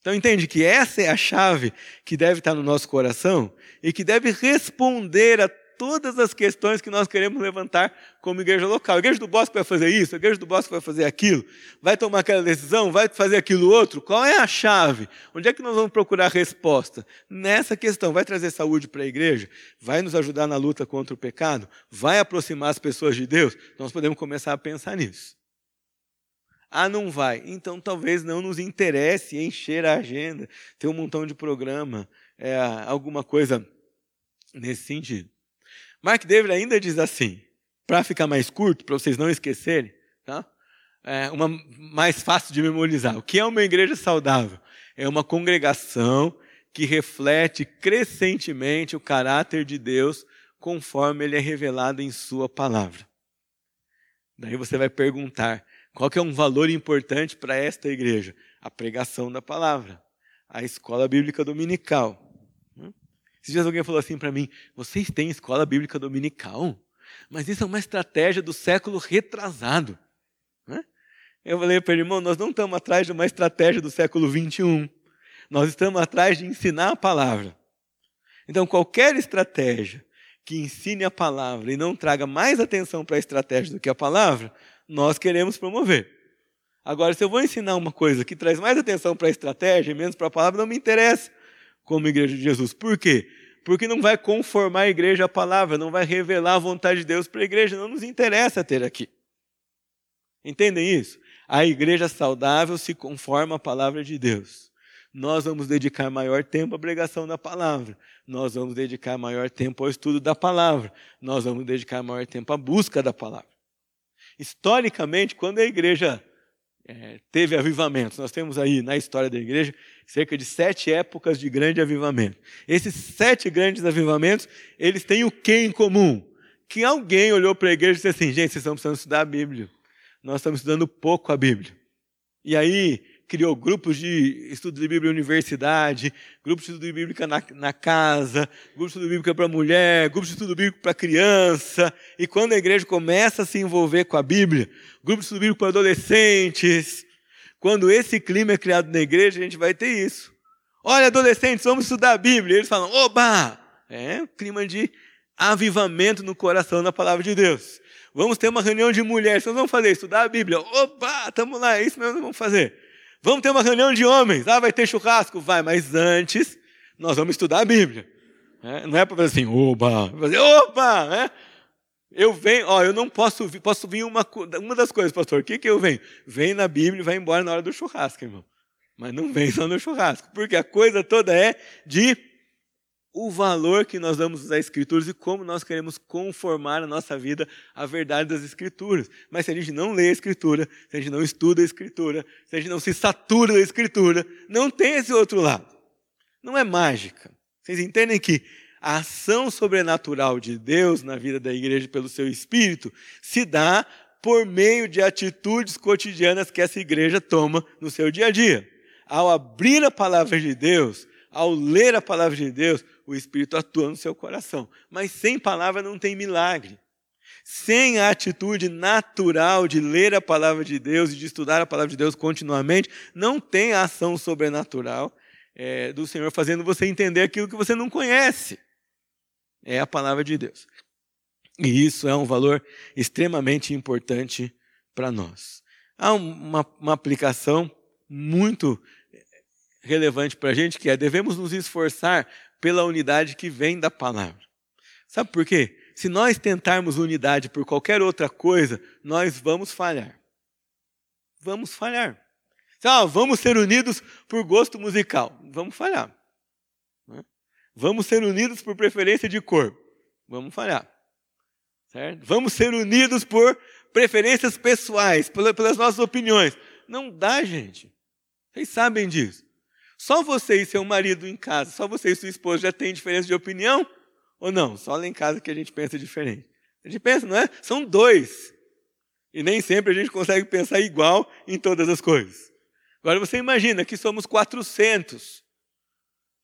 Então entende que essa é a chave que deve estar no nosso coração e que deve responder a todas as questões que nós queremos levantar como igreja local. A igreja do Bosque vai fazer isso, a igreja do Bosque vai fazer aquilo, vai tomar aquela decisão, vai fazer aquilo outro. Qual é a chave? Onde é que nós vamos procurar resposta? Nessa questão, vai trazer saúde para a igreja? Vai nos ajudar na luta contra o pecado? Vai aproximar as pessoas de Deus? Nós podemos começar a pensar nisso. Ah, não vai. Então talvez não nos interesse encher a agenda, ter um montão de programa, é, alguma coisa nesse sentido. Mark David ainda diz assim, para ficar mais curto, para vocês não esquecerem, tá? É uma mais fácil de memorizar. O que é uma igreja saudável? É uma congregação que reflete crescentemente o caráter de Deus conforme ele é revelado em sua palavra. Daí você vai perguntar, qual que é um valor importante para esta igreja? A pregação da palavra, a escola bíblica dominical, esses dias alguém falou assim para mim: vocês têm escola bíblica dominical? Mas isso é uma estratégia do século retrasado. Eu falei para ele, irmão, nós não estamos atrás de uma estratégia do século 21. Nós estamos atrás de ensinar a palavra. Então, qualquer estratégia que ensine a palavra e não traga mais atenção para a estratégia do que a palavra, nós queremos promover. Agora, se eu vou ensinar uma coisa que traz mais atenção para a estratégia e menos para a palavra, não me interessa como igreja de Jesus. Por quê? Porque não vai conformar a igreja à palavra, não vai revelar a vontade de Deus para a igreja, não nos interessa ter aqui. Entendem isso? A igreja saudável se conforma à palavra de Deus. Nós vamos dedicar maior tempo à pregação da palavra. Nós vamos dedicar maior tempo ao estudo da palavra. Nós vamos dedicar maior tempo à busca da palavra. Historicamente, quando a igreja é, teve avivamentos. Nós temos aí na história da igreja cerca de sete épocas de grande avivamento. Esses sete grandes avivamentos, eles têm o que em comum? Que alguém olhou para a igreja e disse assim: gente, vocês estão precisando estudar a Bíblia. Nós estamos estudando pouco a Bíblia. E aí criou grupos de estudo de Bíblia universidade, grupos de estudo de Bíblia na, na casa, grupos de estudo bíblico para mulher, grupos de estudo bíblico para criança. E quando a igreja começa a se envolver com a Bíblia, grupos de estudo bíblico para adolescentes. Quando esse clima é criado na igreja, a gente vai ter isso. Olha, adolescentes, vamos estudar a Bíblia. E eles falam, oba! É um clima de avivamento no coração da palavra de Deus. Vamos ter uma reunião de mulheres. Nós vamos fazer estudar a Bíblia. Opa, estamos lá, é isso mesmo que vamos fazer. Vamos ter uma reunião de homens. Ah, vai ter churrasco? Vai, mas antes nós vamos estudar a Bíblia. É, não é para fazer assim, oba, fazer, opa, né? Eu venho, ó, eu não posso vir, posso vir uma, uma das coisas, pastor, o que que eu venho? Vem na Bíblia e vai embora na hora do churrasco, irmão. Mas não vem só no churrasco, porque a coisa toda é de o valor que nós damos às Escrituras e como nós queremos conformar a nossa vida à verdade das Escrituras. Mas se a gente não lê a Escritura, se a gente não estuda a Escritura, se a gente não se satura da Escritura, não tem esse outro lado. Não é mágica. Vocês entendem que a ação sobrenatural de Deus na vida da igreja pelo seu Espírito se dá por meio de atitudes cotidianas que essa igreja toma no seu dia a dia. Ao abrir a palavra de Deus, ao ler a palavra de Deus, o Espírito atua no seu coração. Mas sem palavra não tem milagre. Sem a atitude natural de ler a palavra de Deus e de estudar a palavra de Deus continuamente, não tem a ação sobrenatural é, do Senhor fazendo você entender aquilo que você não conhece. É a palavra de Deus. E isso é um valor extremamente importante para nós. Há uma, uma aplicação muito relevante para a gente que é devemos nos esforçar pela unidade que vem da palavra. Sabe por quê? Se nós tentarmos unidade por qualquer outra coisa, nós vamos falhar. Vamos falhar. Ah, vamos ser unidos por gosto musical. Vamos falhar. Né? Vamos ser unidos por preferência de cor. Vamos falhar. Certo? Vamos ser unidos por preferências pessoais, pelas nossas opiniões. Não dá, gente. Vocês sabem disso. Só você e seu marido em casa, só você e sua esposa já têm diferença de opinião? Ou não? Só lá em casa que a gente pensa diferente. A gente pensa, não é? São dois. E nem sempre a gente consegue pensar igual em todas as coisas. Agora você imagina que somos 400.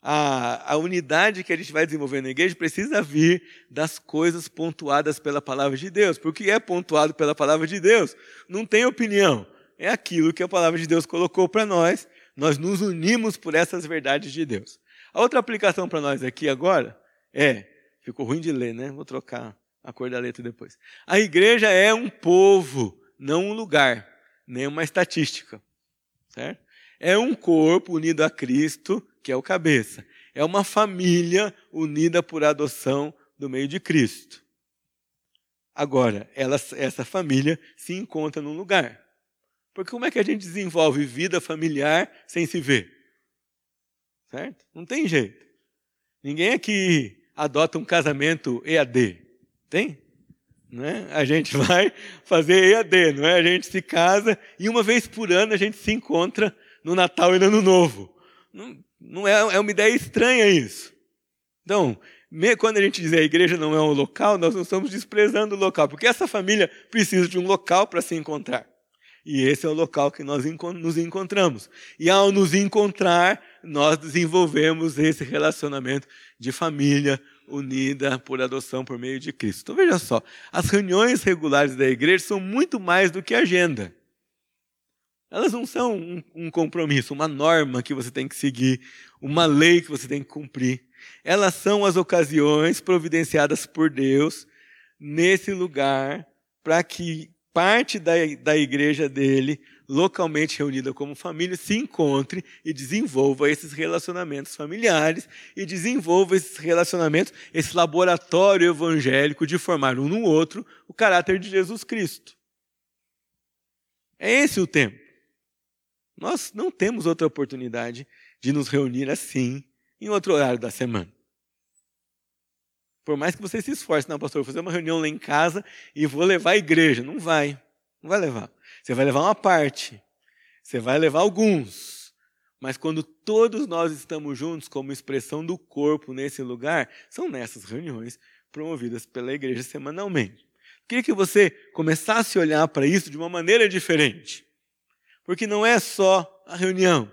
a, a unidade que a gente vai desenvolver na igreja precisa vir das coisas pontuadas pela palavra de Deus. Porque é pontuado pela palavra de Deus, não tem opinião. É aquilo que a palavra de Deus colocou para nós. Nós nos unimos por essas verdades de Deus. A outra aplicação para nós aqui agora é, ficou ruim de ler, né? Vou trocar a cor da letra depois. A igreja é um povo, não um lugar, nem uma estatística. Certo? É um corpo unido a Cristo, que é o cabeça. É uma família unida por adoção do meio de Cristo. Agora, ela, essa família se encontra num lugar. Porque como é que a gente desenvolve vida familiar sem se ver? Certo? Não tem jeito. Ninguém aqui adota um casamento EAD. Tem? Não é? A gente vai fazer EAD, não é? A gente se casa e uma vez por ano a gente se encontra no Natal e no Ano Novo. Não, não é, é uma ideia estranha isso. Então, quando a gente diz a igreja não é um local, nós não estamos desprezando o local, porque essa família precisa de um local para se encontrar. E esse é o local que nós nos encontramos. E ao nos encontrar, nós desenvolvemos esse relacionamento de família unida por adoção por meio de Cristo. Então veja só, as reuniões regulares da igreja são muito mais do que agenda. Elas não são um, um compromisso, uma norma que você tem que seguir, uma lei que você tem que cumprir. Elas são as ocasiões providenciadas por Deus nesse lugar para que parte da, da igreja dele, localmente reunida como família, se encontre e desenvolva esses relacionamentos familiares e desenvolva esses relacionamentos, esse laboratório evangélico de formar um no outro o caráter de Jesus Cristo. É esse o tempo. Nós não temos outra oportunidade de nos reunir assim em outro horário da semana. Por mais que você se esforce, não, pastor, vou fazer uma reunião lá em casa e vou levar a igreja. Não vai. Não vai levar. Você vai levar uma parte. Você vai levar alguns. Mas quando todos nós estamos juntos como expressão do corpo nesse lugar, são nessas reuniões promovidas pela igreja semanalmente. Queria que você começasse a olhar para isso de uma maneira diferente. Porque não é só a reunião,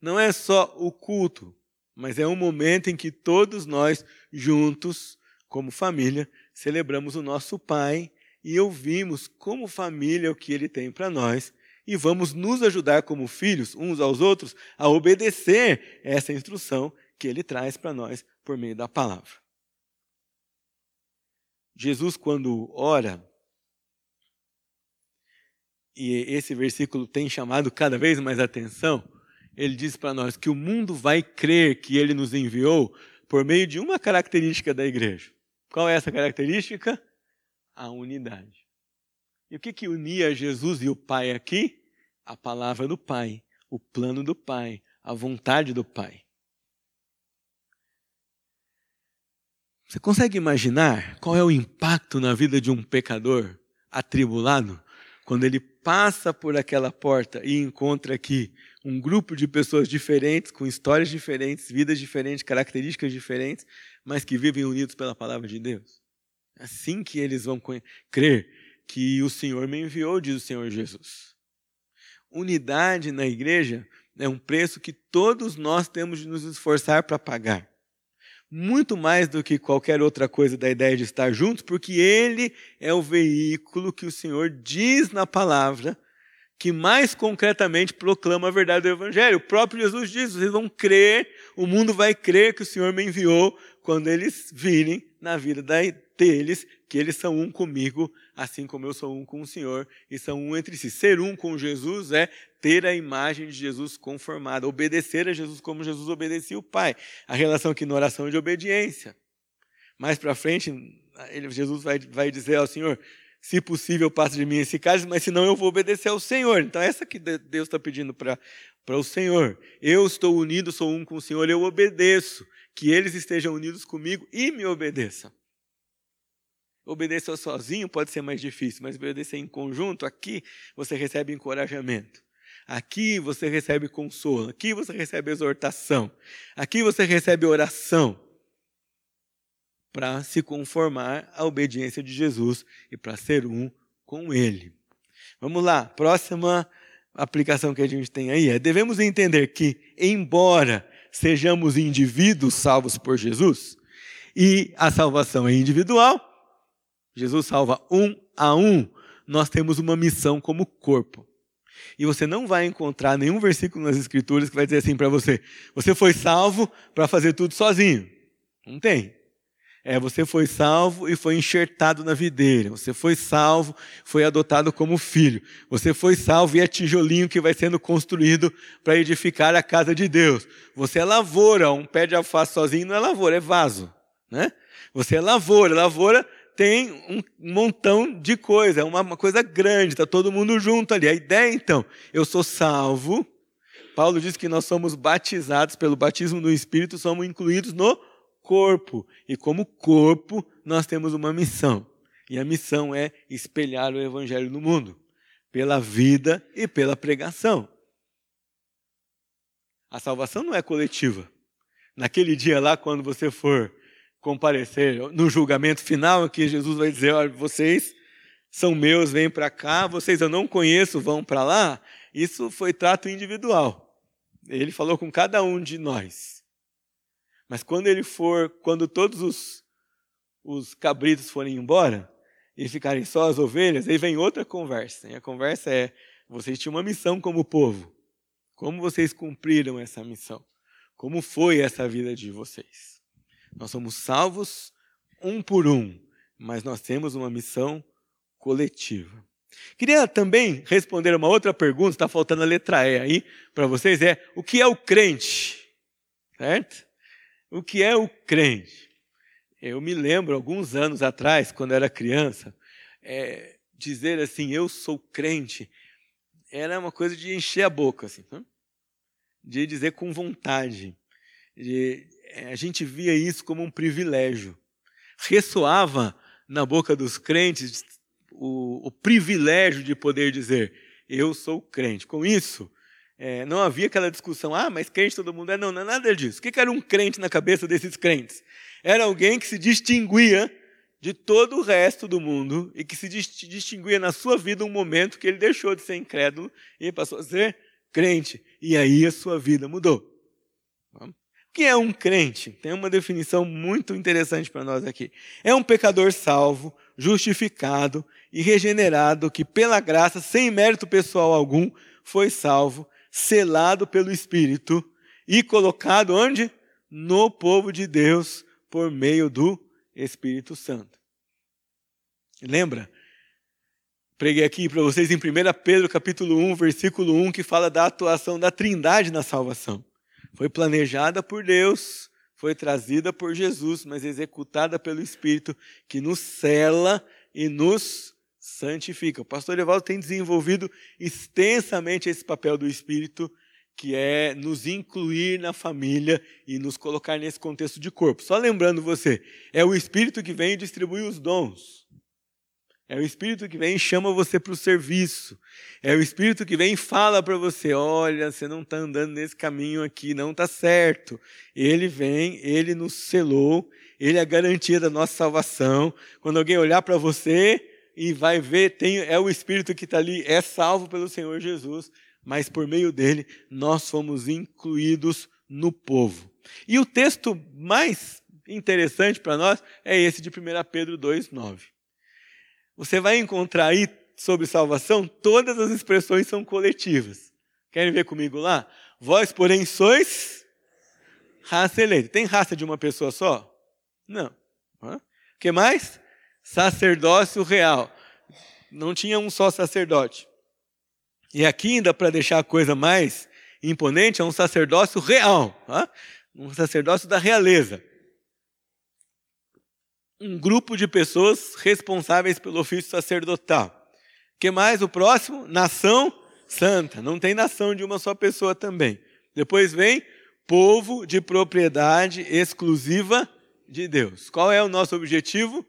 não é só o culto, mas é um momento em que todos nós, juntos, como família, celebramos o nosso Pai e ouvimos como família o que Ele tem para nós e vamos nos ajudar como filhos, uns aos outros, a obedecer essa instrução que Ele traz para nós por meio da palavra. Jesus, quando ora, e esse versículo tem chamado cada vez mais atenção, ele diz para nós que o mundo vai crer que ele nos enviou por meio de uma característica da igreja. Qual é essa característica? A unidade. E o que, que unia Jesus e o Pai aqui? A palavra do Pai, o plano do Pai, a vontade do Pai. Você consegue imaginar qual é o impacto na vida de um pecador atribulado quando ele passa por aquela porta e encontra aqui um grupo de pessoas diferentes, com histórias diferentes, vidas diferentes, características diferentes, mas que vivem unidos pela palavra de Deus. É assim que eles vão crer que o Senhor me enviou, diz o Senhor Jesus. Unidade na igreja é um preço que todos nós temos de nos esforçar para pagar muito mais do que qualquer outra coisa da ideia de estar juntos, porque ele é o veículo que o Senhor diz na palavra que mais concretamente proclama a verdade do Evangelho. O próprio Jesus diz: vocês vão crer, o mundo vai crer que o Senhor me enviou quando eles virem na vida deles que eles são um comigo, assim como eu sou um com o Senhor, e são um entre si. Ser um com Jesus é ter a imagem de Jesus conformada, obedecer a Jesus como Jesus obedecia o Pai. A relação aqui na oração é de obediência. Mais para frente, Jesus vai, vai dizer ao Senhor: se possível, passe de mim esse cálice, mas senão eu vou obedecer ao Senhor. Então, essa que Deus está pedindo para o Senhor. Eu estou unido, sou um com o Senhor, eu obedeço. Que eles estejam unidos comigo e me obedeçam. Obedecer sozinho pode ser mais difícil, mas obedecer em conjunto, aqui você recebe encorajamento. Aqui você recebe consolo, aqui você recebe exortação, aqui você recebe oração para se conformar à obediência de Jesus e para ser um com Ele. Vamos lá, próxima aplicação que a gente tem aí é: devemos entender que, embora sejamos indivíduos salvos por Jesus, e a salvação é individual, Jesus salva um a um, nós temos uma missão como corpo. E você não vai encontrar nenhum versículo nas Escrituras que vai dizer assim para você: você foi salvo para fazer tudo sozinho. Não tem. É, você foi salvo e foi enxertado na videira. Você foi salvo, foi adotado como filho. Você foi salvo e é tijolinho que vai sendo construído para edificar a casa de Deus. Você é lavoura, um pé de alface sozinho não é lavoura, é vaso. Né? Você é lavoura, lavoura tem um montão de coisa, é uma, uma coisa grande, está todo mundo junto ali. A ideia, então, eu sou salvo. Paulo diz que nós somos batizados pelo batismo do Espírito, somos incluídos no corpo. E como corpo, nós temos uma missão. E a missão é espelhar o Evangelho no mundo, pela vida e pela pregação. A salvação não é coletiva. Naquele dia lá, quando você for comparecer no julgamento final, que Jesus vai dizer: olha, vocês são meus, vêm para cá, vocês eu não conheço, vão para lá. Isso foi trato individual. Ele falou com cada um de nós. Mas quando ele for, quando todos os, os cabritos forem embora e ficarem só as ovelhas, aí vem outra conversa. E a conversa é: vocês tinham uma missão como povo. Como vocês cumpriram essa missão? Como foi essa vida de vocês? Nós somos salvos um por um, mas nós temos uma missão coletiva. Queria também responder uma outra pergunta, está faltando a letra E aí para vocês, é o que é o crente? Certo? O que é o crente? Eu me lembro, alguns anos atrás, quando era criança, é, dizer assim, eu sou crente, era uma coisa de encher a boca, assim, de dizer com vontade, de, é, a gente via isso como um privilégio. Ressoava na boca dos crentes o, o privilégio de poder dizer: Eu sou crente. Com isso, é, não havia aquela discussão, ah, mas crente todo mundo é. Não, não é nada disso. O que era um crente na cabeça desses crentes? Era alguém que se distinguia de todo o resto do mundo e que se distinguia na sua vida um momento que ele deixou de ser incrédulo e passou a ser crente. E aí a sua vida mudou. O que é um crente? Tem uma definição muito interessante para nós aqui. É um pecador salvo, justificado e regenerado que, pela graça, sem mérito pessoal algum, foi salvo, selado pelo Espírito e colocado onde? No povo de Deus por meio do Espírito Santo. Lembra? Preguei aqui para vocês em 1 Pedro capítulo 1, versículo 1, que fala da atuação da Trindade na salvação. Foi planejada por Deus, foi trazida por Jesus, mas executada pelo Espírito que nos cela e nos santifica. O pastor Evaldo tem desenvolvido extensamente esse papel do Espírito, que é nos incluir na família e nos colocar nesse contexto de corpo. Só lembrando você, é o Espírito que vem e distribui os dons. É o Espírito que vem e chama você para o serviço. É o Espírito que vem e fala para você: olha, você não está andando nesse caminho aqui, não está certo. Ele vem, ele nos selou, ele é a garantia da nossa salvação. Quando alguém olhar para você e vai ver, tem, é o Espírito que está ali, é salvo pelo Senhor Jesus, mas por meio dele nós fomos incluídos no povo. E o texto mais interessante para nós é esse de 1 Pedro 2, 9 você vai encontrar aí sobre salvação, todas as expressões são coletivas. Querem ver comigo lá? Vós, porém, sois raça eleita. Tem raça de uma pessoa só? Não. O que mais? Sacerdócio real. Não tinha um só sacerdote. E aqui, ainda para deixar a coisa mais imponente, é um sacerdócio real. Um sacerdócio da realeza um grupo de pessoas responsáveis pelo ofício sacerdotal. que mais? O próximo? Nação santa. Não tem nação de uma só pessoa também. Depois vem povo de propriedade exclusiva de Deus. Qual é o nosso objetivo?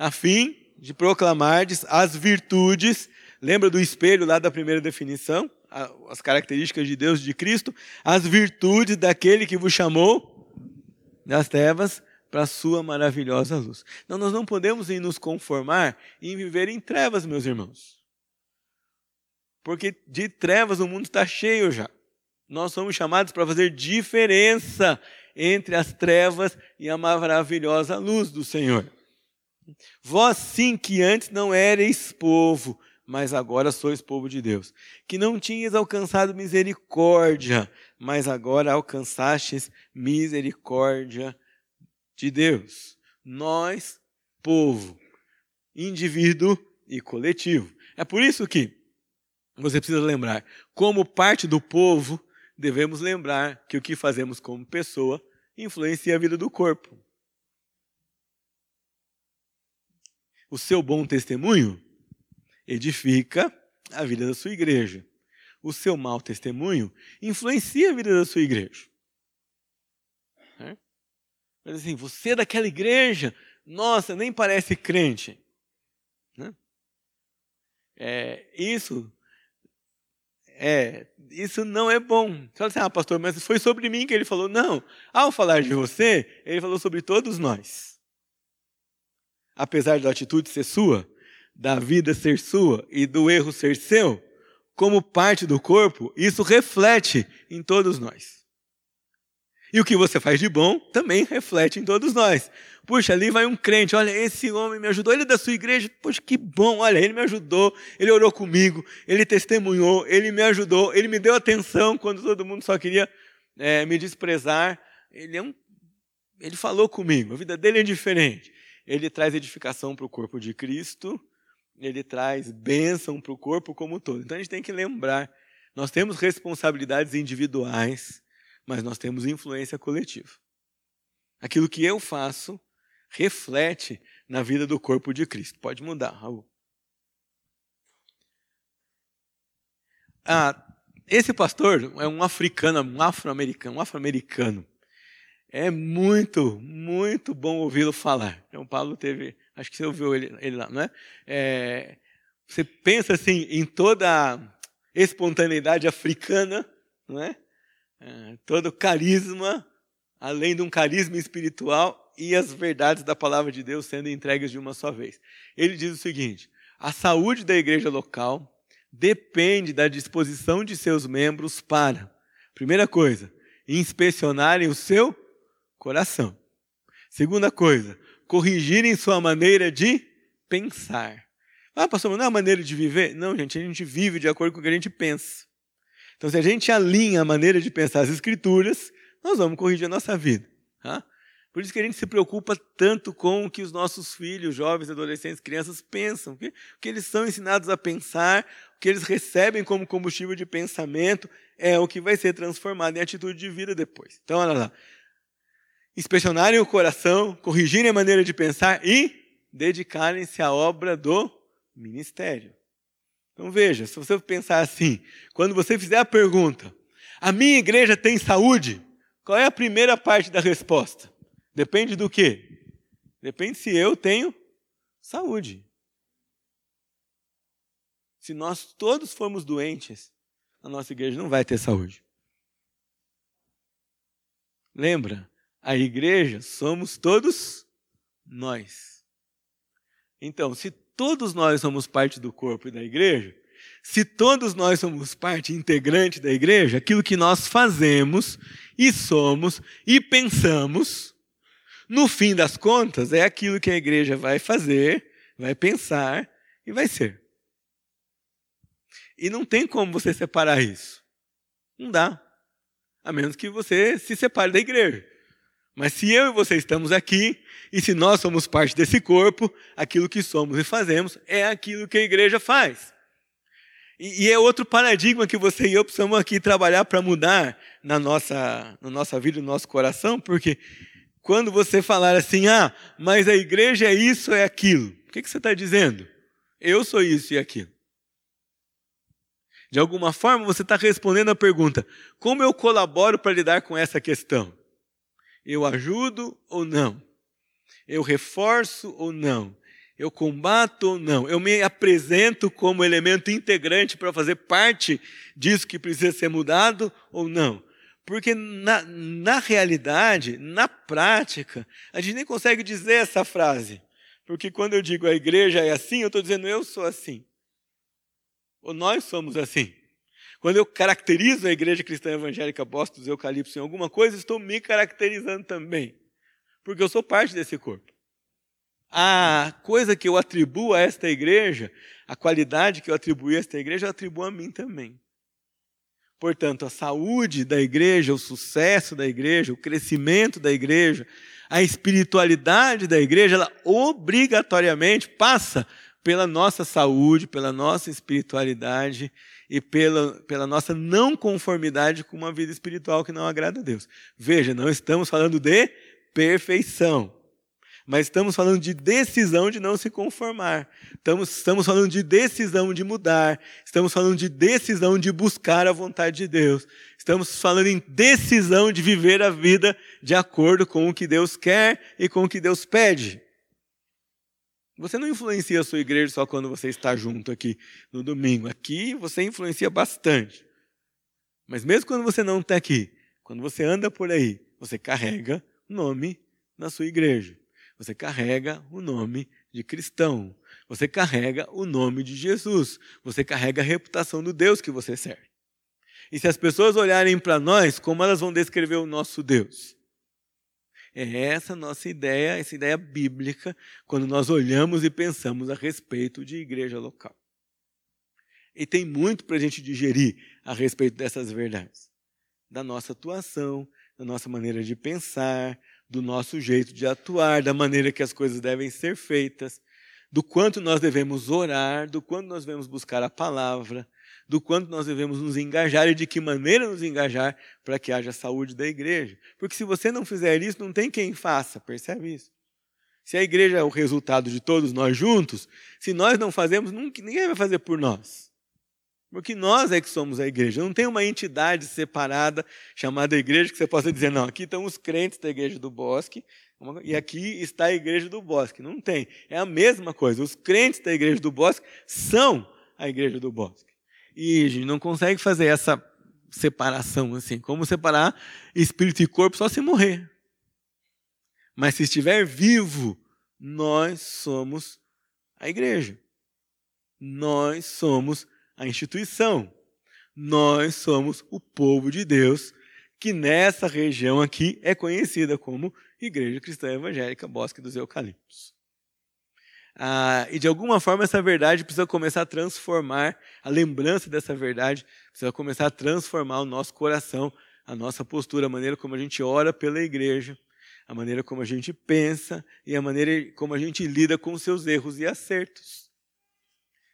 A fim de proclamar as virtudes. Lembra do espelho lá da primeira definição? As características de Deus de Cristo. As virtudes daquele que vos chamou das trevas para a sua maravilhosa luz. Então nós não podemos nos conformar em viver em trevas, meus irmãos. Porque de trevas o mundo está cheio já. Nós somos chamados para fazer diferença entre as trevas e a maravilhosa luz do Senhor. Vós sim que antes não erais povo, mas agora sois povo de Deus. Que não tinhas alcançado misericórdia, mas agora alcançastes misericórdia de Deus. Nós, povo, indivíduo e coletivo. É por isso que você precisa lembrar, como parte do povo, devemos lembrar que o que fazemos como pessoa influencia a vida do corpo. O seu bom testemunho edifica a vida da sua igreja. O seu mau testemunho influencia a vida da sua igreja. É? Mas assim, você é daquela igreja, nossa, nem parece crente. Né? É, isso é, isso não é bom. Você fala assim, ah, pastor, mas foi sobre mim que ele falou. Não, ao falar de você, ele falou sobre todos nós. Apesar da atitude ser sua, da vida ser sua e do erro ser seu, como parte do corpo, isso reflete em todos nós. E o que você faz de bom também reflete em todos nós. Puxa, ali vai um crente, olha, esse homem me ajudou, ele é da sua igreja, poxa, que bom, olha, ele me ajudou, ele orou comigo, ele testemunhou, ele me ajudou, ele me deu atenção quando todo mundo só queria é, me desprezar. Ele, é um, ele falou comigo, a vida dele é diferente. Ele traz edificação para o corpo de Cristo, ele traz bênção para o corpo como um todo. Então a gente tem que lembrar, nós temos responsabilidades individuais, mas nós temos influência coletiva. Aquilo que eu faço reflete na vida do corpo de Cristo. Pode mudar, Raul. Ah, esse pastor é um africano, um afro-americano, um afro-americano. É muito, muito bom ouvi-lo falar. Então, Paulo teve, acho que você ouviu ele, ele lá, não é? é? Você pensa assim em toda a espontaneidade africana, não é? é todo carisma, além de um carisma espiritual, e as verdades da palavra de Deus sendo entregues de uma só vez. Ele diz o seguinte: a saúde da igreja local depende da disposição de seus membros para, primeira coisa, inspecionarem o seu coração. Segunda coisa, corrigirem sua maneira de pensar. Ah, pastor, não é a maneira de viver? Não, gente, a gente vive de acordo com o que a gente pensa. Então, se a gente alinha a maneira de pensar as escrituras, nós vamos corrigir a nossa vida. Tá? Por isso que a gente se preocupa tanto com o que os nossos filhos, jovens, adolescentes, crianças pensam, o que eles são ensinados a pensar, o que eles recebem como combustível de pensamento é o que vai ser transformado em atitude de vida depois. Então, olha lá. Inspecionarem o coração, corrigirem a maneira de pensar e dedicarem-se à obra do ministério. Então veja, se você pensar assim, quando você fizer a pergunta, a minha igreja tem saúde? Qual é a primeira parte da resposta? Depende do quê? Depende se eu tenho saúde. Se nós todos formos doentes, a nossa igreja não vai ter saúde. Lembra? A igreja somos todos nós. Então, se todos nós somos parte do corpo e da igreja, se todos nós somos parte integrante da igreja, aquilo que nós fazemos e somos e pensamos no fim das contas, é aquilo que a igreja vai fazer, vai pensar e vai ser. E não tem como você separar isso. Não dá. A menos que você se separe da igreja. Mas se eu e você estamos aqui, e se nós somos parte desse corpo, aquilo que somos e fazemos é aquilo que a igreja faz. E, e é outro paradigma que você e eu precisamos aqui trabalhar para mudar na nossa, na nossa vida, no nosso coração, porque quando você falar assim, ah, mas a igreja é isso, é aquilo, o que, que você está dizendo? Eu sou isso e aquilo. De alguma forma, você está respondendo a pergunta: como eu colaboro para lidar com essa questão? Eu ajudo ou não? Eu reforço ou não? Eu combato ou não? Eu me apresento como elemento integrante para fazer parte disso que precisa ser mudado ou não? Porque na, na realidade, na prática, a gente nem consegue dizer essa frase. Porque quando eu digo a igreja é assim, eu estou dizendo eu sou assim. Ou nós somos assim. Quando eu caracterizo a Igreja Cristã Evangélica Bosque dos Eucaliptos em alguma coisa, estou me caracterizando também. Porque eu sou parte desse corpo. A coisa que eu atribuo a esta igreja, a qualidade que eu atribuo a esta igreja, eu atribuo a mim também. Portanto, a saúde da igreja, o sucesso da igreja, o crescimento da igreja, a espiritualidade da igreja, ela obrigatoriamente passa pela nossa saúde, pela nossa espiritualidade e pela, pela nossa não conformidade com uma vida espiritual que não agrada a Deus. Veja, não estamos falando de perfeição, mas estamos falando de decisão de não se conformar. Estamos, estamos falando de decisão de mudar. Estamos falando de decisão de buscar a vontade de Deus. Estamos falando em decisão de viver a vida de acordo com o que Deus quer e com o que Deus pede. Você não influencia a sua igreja só quando você está junto aqui no domingo. Aqui você influencia bastante. Mas mesmo quando você não está aqui, quando você anda por aí, você carrega o nome na sua igreja. Você carrega o nome de cristão. Você carrega o nome de Jesus. Você carrega a reputação do Deus que você serve. E se as pessoas olharem para nós, como elas vão descrever o nosso Deus? É essa nossa ideia, essa ideia bíblica, quando nós olhamos e pensamos a respeito de igreja local. E tem muito para a gente digerir a respeito dessas verdades. Da nossa atuação, da nossa maneira de pensar, do nosso jeito de atuar, da maneira que as coisas devem ser feitas, do quanto nós devemos orar, do quanto nós devemos buscar a palavra, do quanto nós devemos nos engajar e de que maneira nos engajar para que haja saúde da igreja. Porque se você não fizer isso, não tem quem faça, percebe isso? Se a igreja é o resultado de todos nós juntos, se nós não fazemos, ninguém vai fazer por nós. Porque nós é que somos a igreja. Não tem uma entidade separada chamada igreja que você possa dizer, não, aqui estão os crentes da igreja do bosque e aqui está a igreja do bosque. Não tem. É a mesma coisa. Os crentes da igreja do bosque são a igreja do bosque. E a gente não consegue fazer essa separação assim. Como separar espírito e corpo só se morrer. Mas se estiver vivo, nós somos a igreja. Nós somos a instituição. Nós somos o povo de Deus, que nessa região aqui é conhecida como Igreja Cristã Evangélica Bosque dos Eucaliptos. Ah, e de alguma forma essa verdade precisa começar a transformar, a lembrança dessa verdade precisa começar a transformar o nosso coração, a nossa postura, a maneira como a gente ora pela igreja, a maneira como a gente pensa e a maneira como a gente lida com os seus erros e acertos.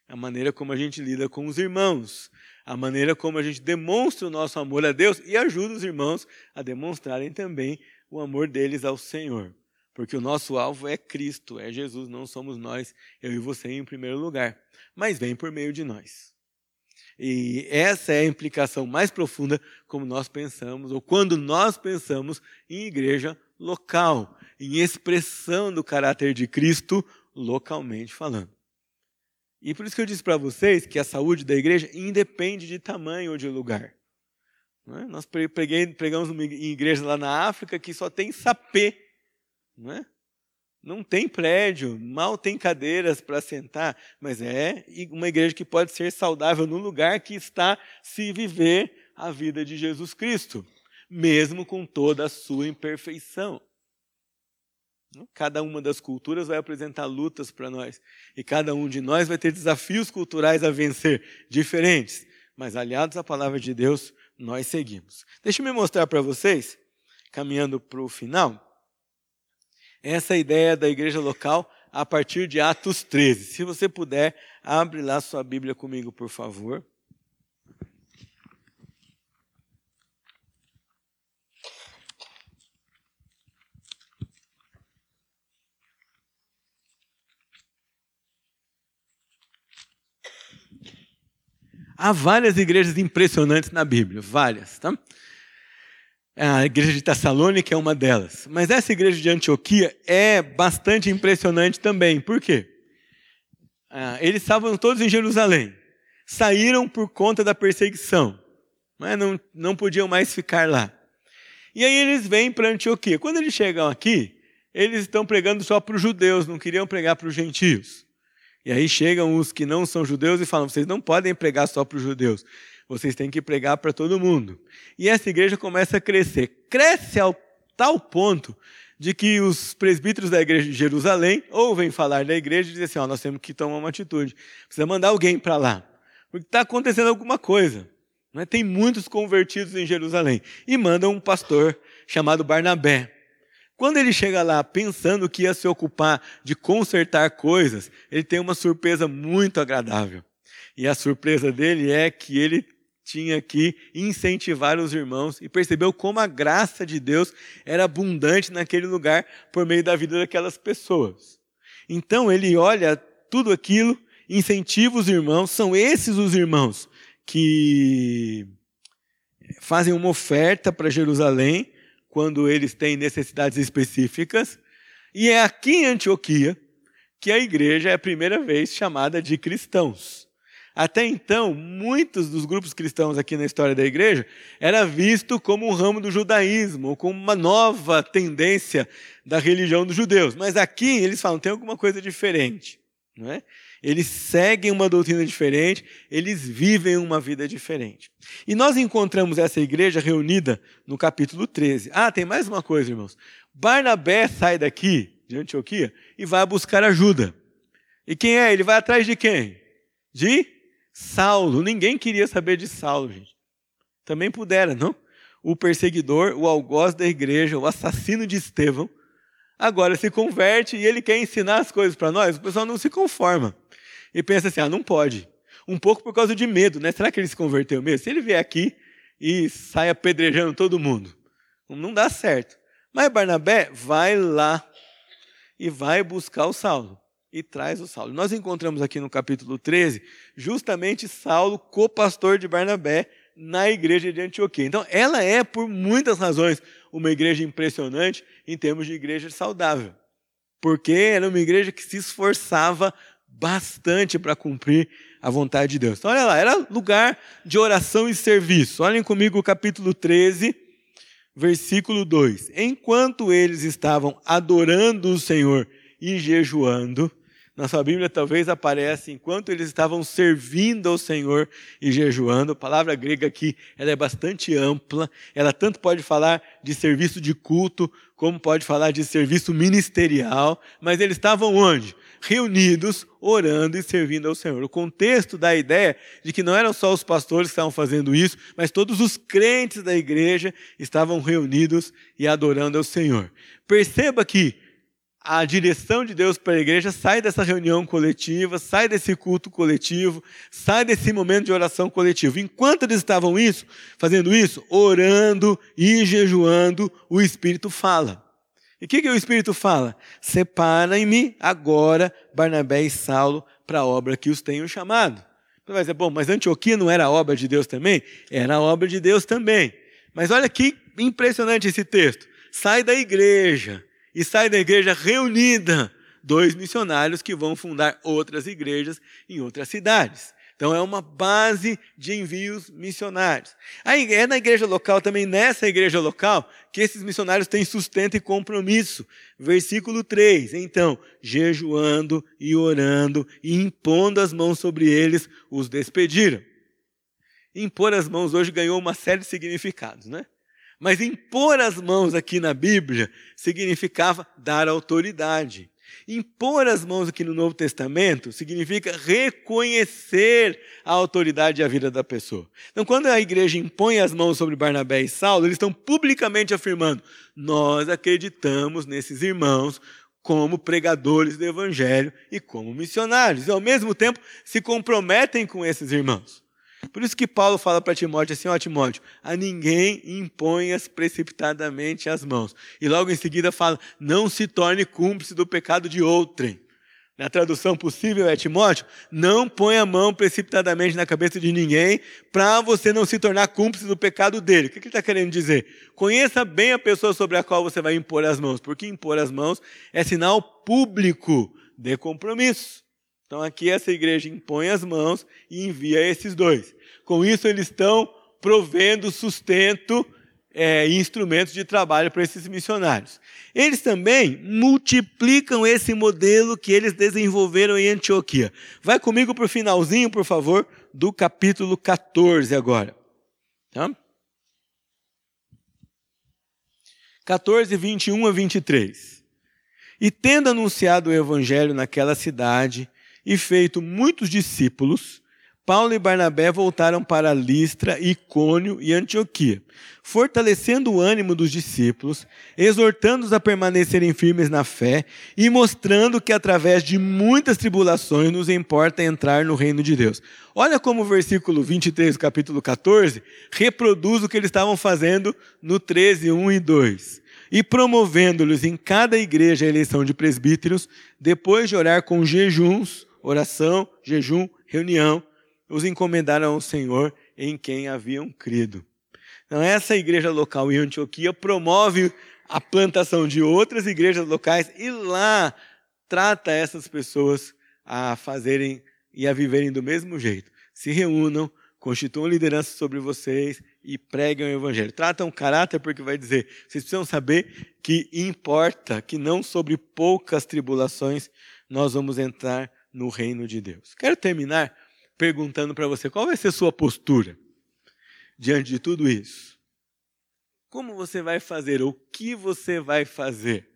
A maneira como a gente lida com os irmãos, a maneira como a gente demonstra o nosso amor a Deus e ajuda os irmãos a demonstrarem também o amor deles ao Senhor. Porque o nosso alvo é Cristo, é Jesus, não somos nós, eu e você em primeiro lugar, mas vem por meio de nós. E essa é a implicação mais profunda como nós pensamos, ou quando nós pensamos em igreja local, em expressão do caráter de Cristo localmente falando. E por isso que eu disse para vocês que a saúde da igreja independe de tamanho ou de lugar. É? Nós pregamos em igreja lá na África que só tem sapê não é? Não tem prédio, mal tem cadeiras para sentar, mas é uma igreja que pode ser saudável no lugar que está se viver a vida de Jesus Cristo, mesmo com toda a sua imperfeição. Cada uma das culturas vai apresentar lutas para nós, e cada um de nós vai ter desafios culturais a vencer, diferentes, mas aliados à palavra de Deus, nós seguimos. Deixa eu me mostrar para vocês, caminhando para o final, essa ideia da igreja local a partir de Atos 13. Se você puder, abre lá sua Bíblia comigo, por favor. Há várias igrejas impressionantes na Bíblia, várias, tá? A igreja de Tessalônica é uma delas. Mas essa igreja de Antioquia é bastante impressionante também. Por quê? Ah, eles estavam todos em Jerusalém. Saíram por conta da perseguição. Mas não, não podiam mais ficar lá. E aí eles vêm para Antioquia. Quando eles chegam aqui, eles estão pregando só para os judeus, não queriam pregar para os gentios. E aí chegam os que não são judeus e falam: vocês não podem pregar só para os judeus. Vocês têm que pregar para todo mundo. E essa igreja começa a crescer. Cresce ao tal ponto de que os presbíteros da igreja de Jerusalém ouvem falar da igreja e dizem assim: nós temos que tomar uma atitude. Precisa mandar alguém para lá. Porque está acontecendo alguma coisa. Né? Tem muitos convertidos em Jerusalém. E mandam um pastor chamado Barnabé. Quando ele chega lá pensando que ia se ocupar de consertar coisas, ele tem uma surpresa muito agradável. E a surpresa dele é que ele tinha que incentivar os irmãos e percebeu como a graça de Deus era abundante naquele lugar por meio da vida daquelas pessoas. Então ele olha tudo aquilo, incentiva os irmãos, são esses os irmãos que fazem uma oferta para Jerusalém quando eles têm necessidades específicas, e é aqui em Antioquia que a igreja é a primeira vez chamada de cristãos. Até então, muitos dos grupos cristãos aqui na história da igreja era visto como um ramo do judaísmo, ou como uma nova tendência da religião dos judeus. Mas aqui eles falam, tem alguma coisa diferente. Não é? Eles seguem uma doutrina diferente, eles vivem uma vida diferente. E nós encontramos essa igreja reunida no capítulo 13. Ah, tem mais uma coisa, irmãos. Barnabé sai daqui, de Antioquia, e vai buscar ajuda. E quem é? Ele vai atrás de quem? De Saulo. Ninguém queria saber de Saulo, gente. Também pudera, não? O perseguidor, o algoz da igreja, o assassino de Estevão, agora se converte e ele quer ensinar as coisas para nós. O pessoal não se conforma e pensa assim: ah, não pode. Um pouco por causa de medo, né? Será que ele se converteu mesmo? Se ele vier aqui e sai apedrejando todo mundo, não dá certo. Mas Barnabé vai lá e vai buscar o Saulo e traz o Saulo. Nós encontramos aqui no capítulo 13 justamente Saulo, co-pastor de Barnabé, na igreja de Antioquia. Então, ela é, por muitas razões, uma igreja impressionante em termos de igreja saudável. Porque era uma igreja que se esforçava bastante para cumprir a vontade de Deus. Então, olha lá, era lugar de oração e serviço. Olhem comigo o capítulo 13, versículo 2. Enquanto eles estavam adorando o Senhor e jejuando, na sua Bíblia talvez aparece enquanto eles estavam servindo ao Senhor e jejuando. A palavra grega aqui ela é bastante ampla. Ela tanto pode falar de serviço de culto, como pode falar de serviço ministerial. Mas eles estavam onde? reunidos, orando e servindo ao Senhor. O contexto da ideia de que não eram só os pastores que estavam fazendo isso, mas todos os crentes da igreja estavam reunidos e adorando ao Senhor. Perceba que a direção de Deus para a igreja sai dessa reunião coletiva, sai desse culto coletivo, sai desse momento de oração coletivo. Enquanto eles estavam isso, fazendo isso, orando e jejuando, o Espírito fala. E o que, que o Espírito fala? Separem-me agora Barnabé e Saulo para a obra que os tenho chamado. Você vai dizer, bom, mas Antioquia não era obra de Deus também? Era obra de Deus também. Mas olha que impressionante esse texto. Sai da igreja, e sai da igreja reunida dois missionários que vão fundar outras igrejas em outras cidades. Então é uma base de envios missionários. Aí é na igreja local, também nessa igreja local, que esses missionários têm sustento e compromisso. Versículo 3. Então, jejuando e orando e impondo as mãos sobre eles, os despediram. Impor as mãos hoje ganhou uma série de significados, né? Mas impor as mãos aqui na Bíblia significava dar autoridade. Impor as mãos aqui no Novo Testamento significa reconhecer a autoridade e a vida da pessoa. Então, quando a igreja impõe as mãos sobre Barnabé e Saulo, eles estão publicamente afirmando: nós acreditamos nesses irmãos como pregadores do evangelho e como missionários. E, ao mesmo tempo, se comprometem com esses irmãos. Por isso que Paulo fala para Timóteo assim, ó Timóteo, a ninguém imponhas precipitadamente as mãos. E logo em seguida fala, não se torne cúmplice do pecado de outrem. Na tradução possível é Timóteo, não põe a mão precipitadamente na cabeça de ninguém para você não se tornar cúmplice do pecado dele. O que ele está querendo dizer? Conheça bem a pessoa sobre a qual você vai impor as mãos, porque impor as mãos é sinal público de compromisso. Então aqui essa igreja impõe as mãos e envia esses dois. Com isso eles estão provendo sustento é, instrumentos de trabalho para esses missionários. Eles também multiplicam esse modelo que eles desenvolveram em Antioquia. Vai comigo para o finalzinho, por favor, do capítulo 14 agora. Tá? 14, 21 a 23. E tendo anunciado o evangelho naquela cidade e feito muitos discípulos, Paulo e Barnabé voltaram para Listra, Icônio e Antioquia, fortalecendo o ânimo dos discípulos, exortando-os a permanecerem firmes na fé e mostrando que através de muitas tribulações nos importa entrar no reino de Deus. Olha como o versículo 23 do capítulo 14 reproduz o que eles estavam fazendo no 13, 1 e 2 e promovendo-lhes em cada igreja a eleição de presbíteros, depois de orar com jejuns, oração, jejum, reunião, os encomendaram ao Senhor em quem haviam crido. Então, essa igreja local em Antioquia promove a plantação de outras igrejas locais e lá trata essas pessoas a fazerem e a viverem do mesmo jeito. Se reúnam, constituam liderança sobre vocês e pregam o evangelho. Tratam caráter porque vai dizer, vocês precisam saber que importa que não sobre poucas tribulações nós vamos entrar no reino de Deus. Quero terminar perguntando para você qual vai ser sua postura diante de tudo isso. Como você vai fazer? O que você vai fazer?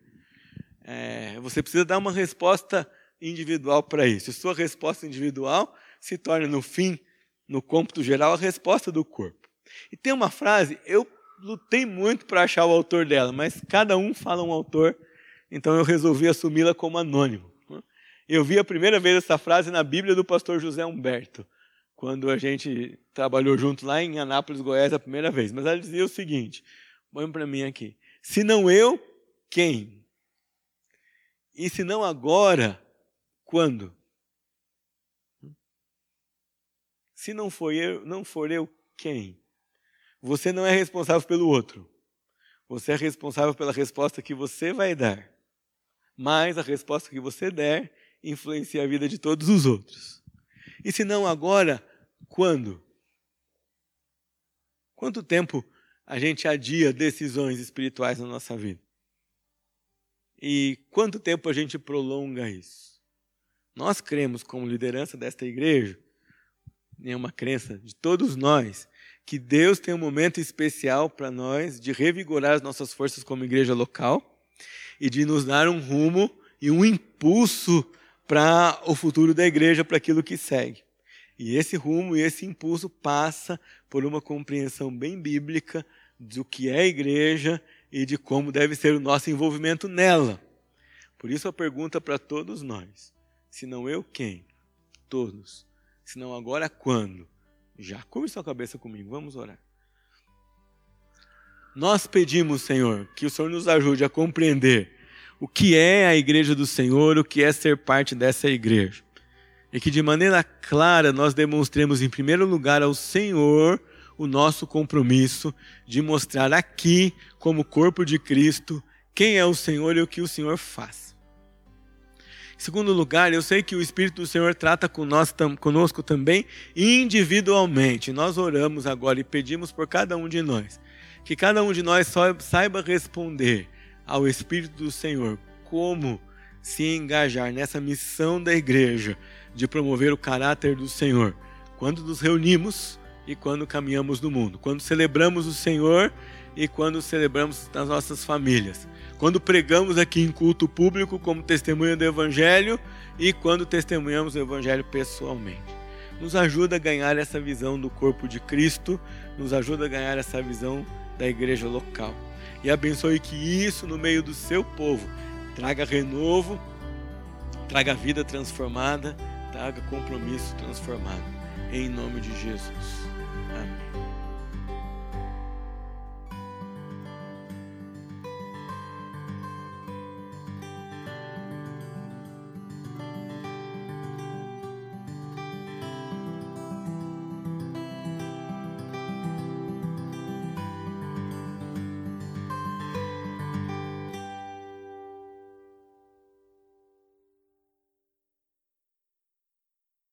É, você precisa dar uma resposta individual para isso. Sua resposta individual se torna, no fim, no cômputo geral, a resposta do corpo. E tem uma frase, eu lutei muito para achar o autor dela, mas cada um fala um autor, então eu resolvi assumi-la como anônimo. Eu vi a primeira vez essa frase na Bíblia do pastor José Humberto, quando a gente trabalhou junto lá em Anápolis, Goiás, a primeira vez. Mas ela dizia o seguinte: põe para mim aqui. Se não eu, quem? E se não agora, quando? Se não for eu, não for eu, quem? Você não é responsável pelo outro. Você é responsável pela resposta que você vai dar. Mas a resposta que você der influencia a vida de todos os outros. E se não agora, quando? Quanto tempo a gente adia decisões espirituais na nossa vida? E quanto tempo a gente prolonga isso? Nós cremos, como liderança desta igreja, é uma crença de todos nós, que Deus tem um momento especial para nós de revigorar as nossas forças como igreja local e de nos dar um rumo e um impulso para o futuro da igreja, para aquilo que segue. E esse rumo e esse impulso passa por uma compreensão bem bíblica do que é a igreja e de como deve ser o nosso envolvimento nela. Por isso a pergunta para todos nós: se não eu, quem? Todos. Se não agora, quando? Já. Curve sua cabeça comigo, vamos orar. Nós pedimos, Senhor, que o Senhor nos ajude a compreender o que é a igreja do Senhor, o que é ser parte dessa igreja. E que de maneira clara nós demonstremos, em primeiro lugar, ao Senhor o nosso compromisso de mostrar aqui, como corpo de Cristo, quem é o Senhor e o que o Senhor faz. Em segundo lugar, eu sei que o Espírito do Senhor trata conosco também individualmente. Nós oramos agora e pedimos por cada um de nós, que cada um de nós saiba responder ao Espírito do Senhor. Como se engajar nessa missão da igreja de promover o caráter do Senhor? Quando nos reunimos e quando caminhamos no mundo, quando celebramos o Senhor e quando celebramos nas nossas famílias, quando pregamos aqui em culto público como testemunha do Evangelho e quando testemunhamos o Evangelho pessoalmente. Nos ajuda a ganhar essa visão do corpo de Cristo, nos ajuda a ganhar essa visão da igreja local e abençoe que isso no meio do seu povo traga renovo, traga vida transformada, traga compromisso transformado. Em nome de Jesus. Amém.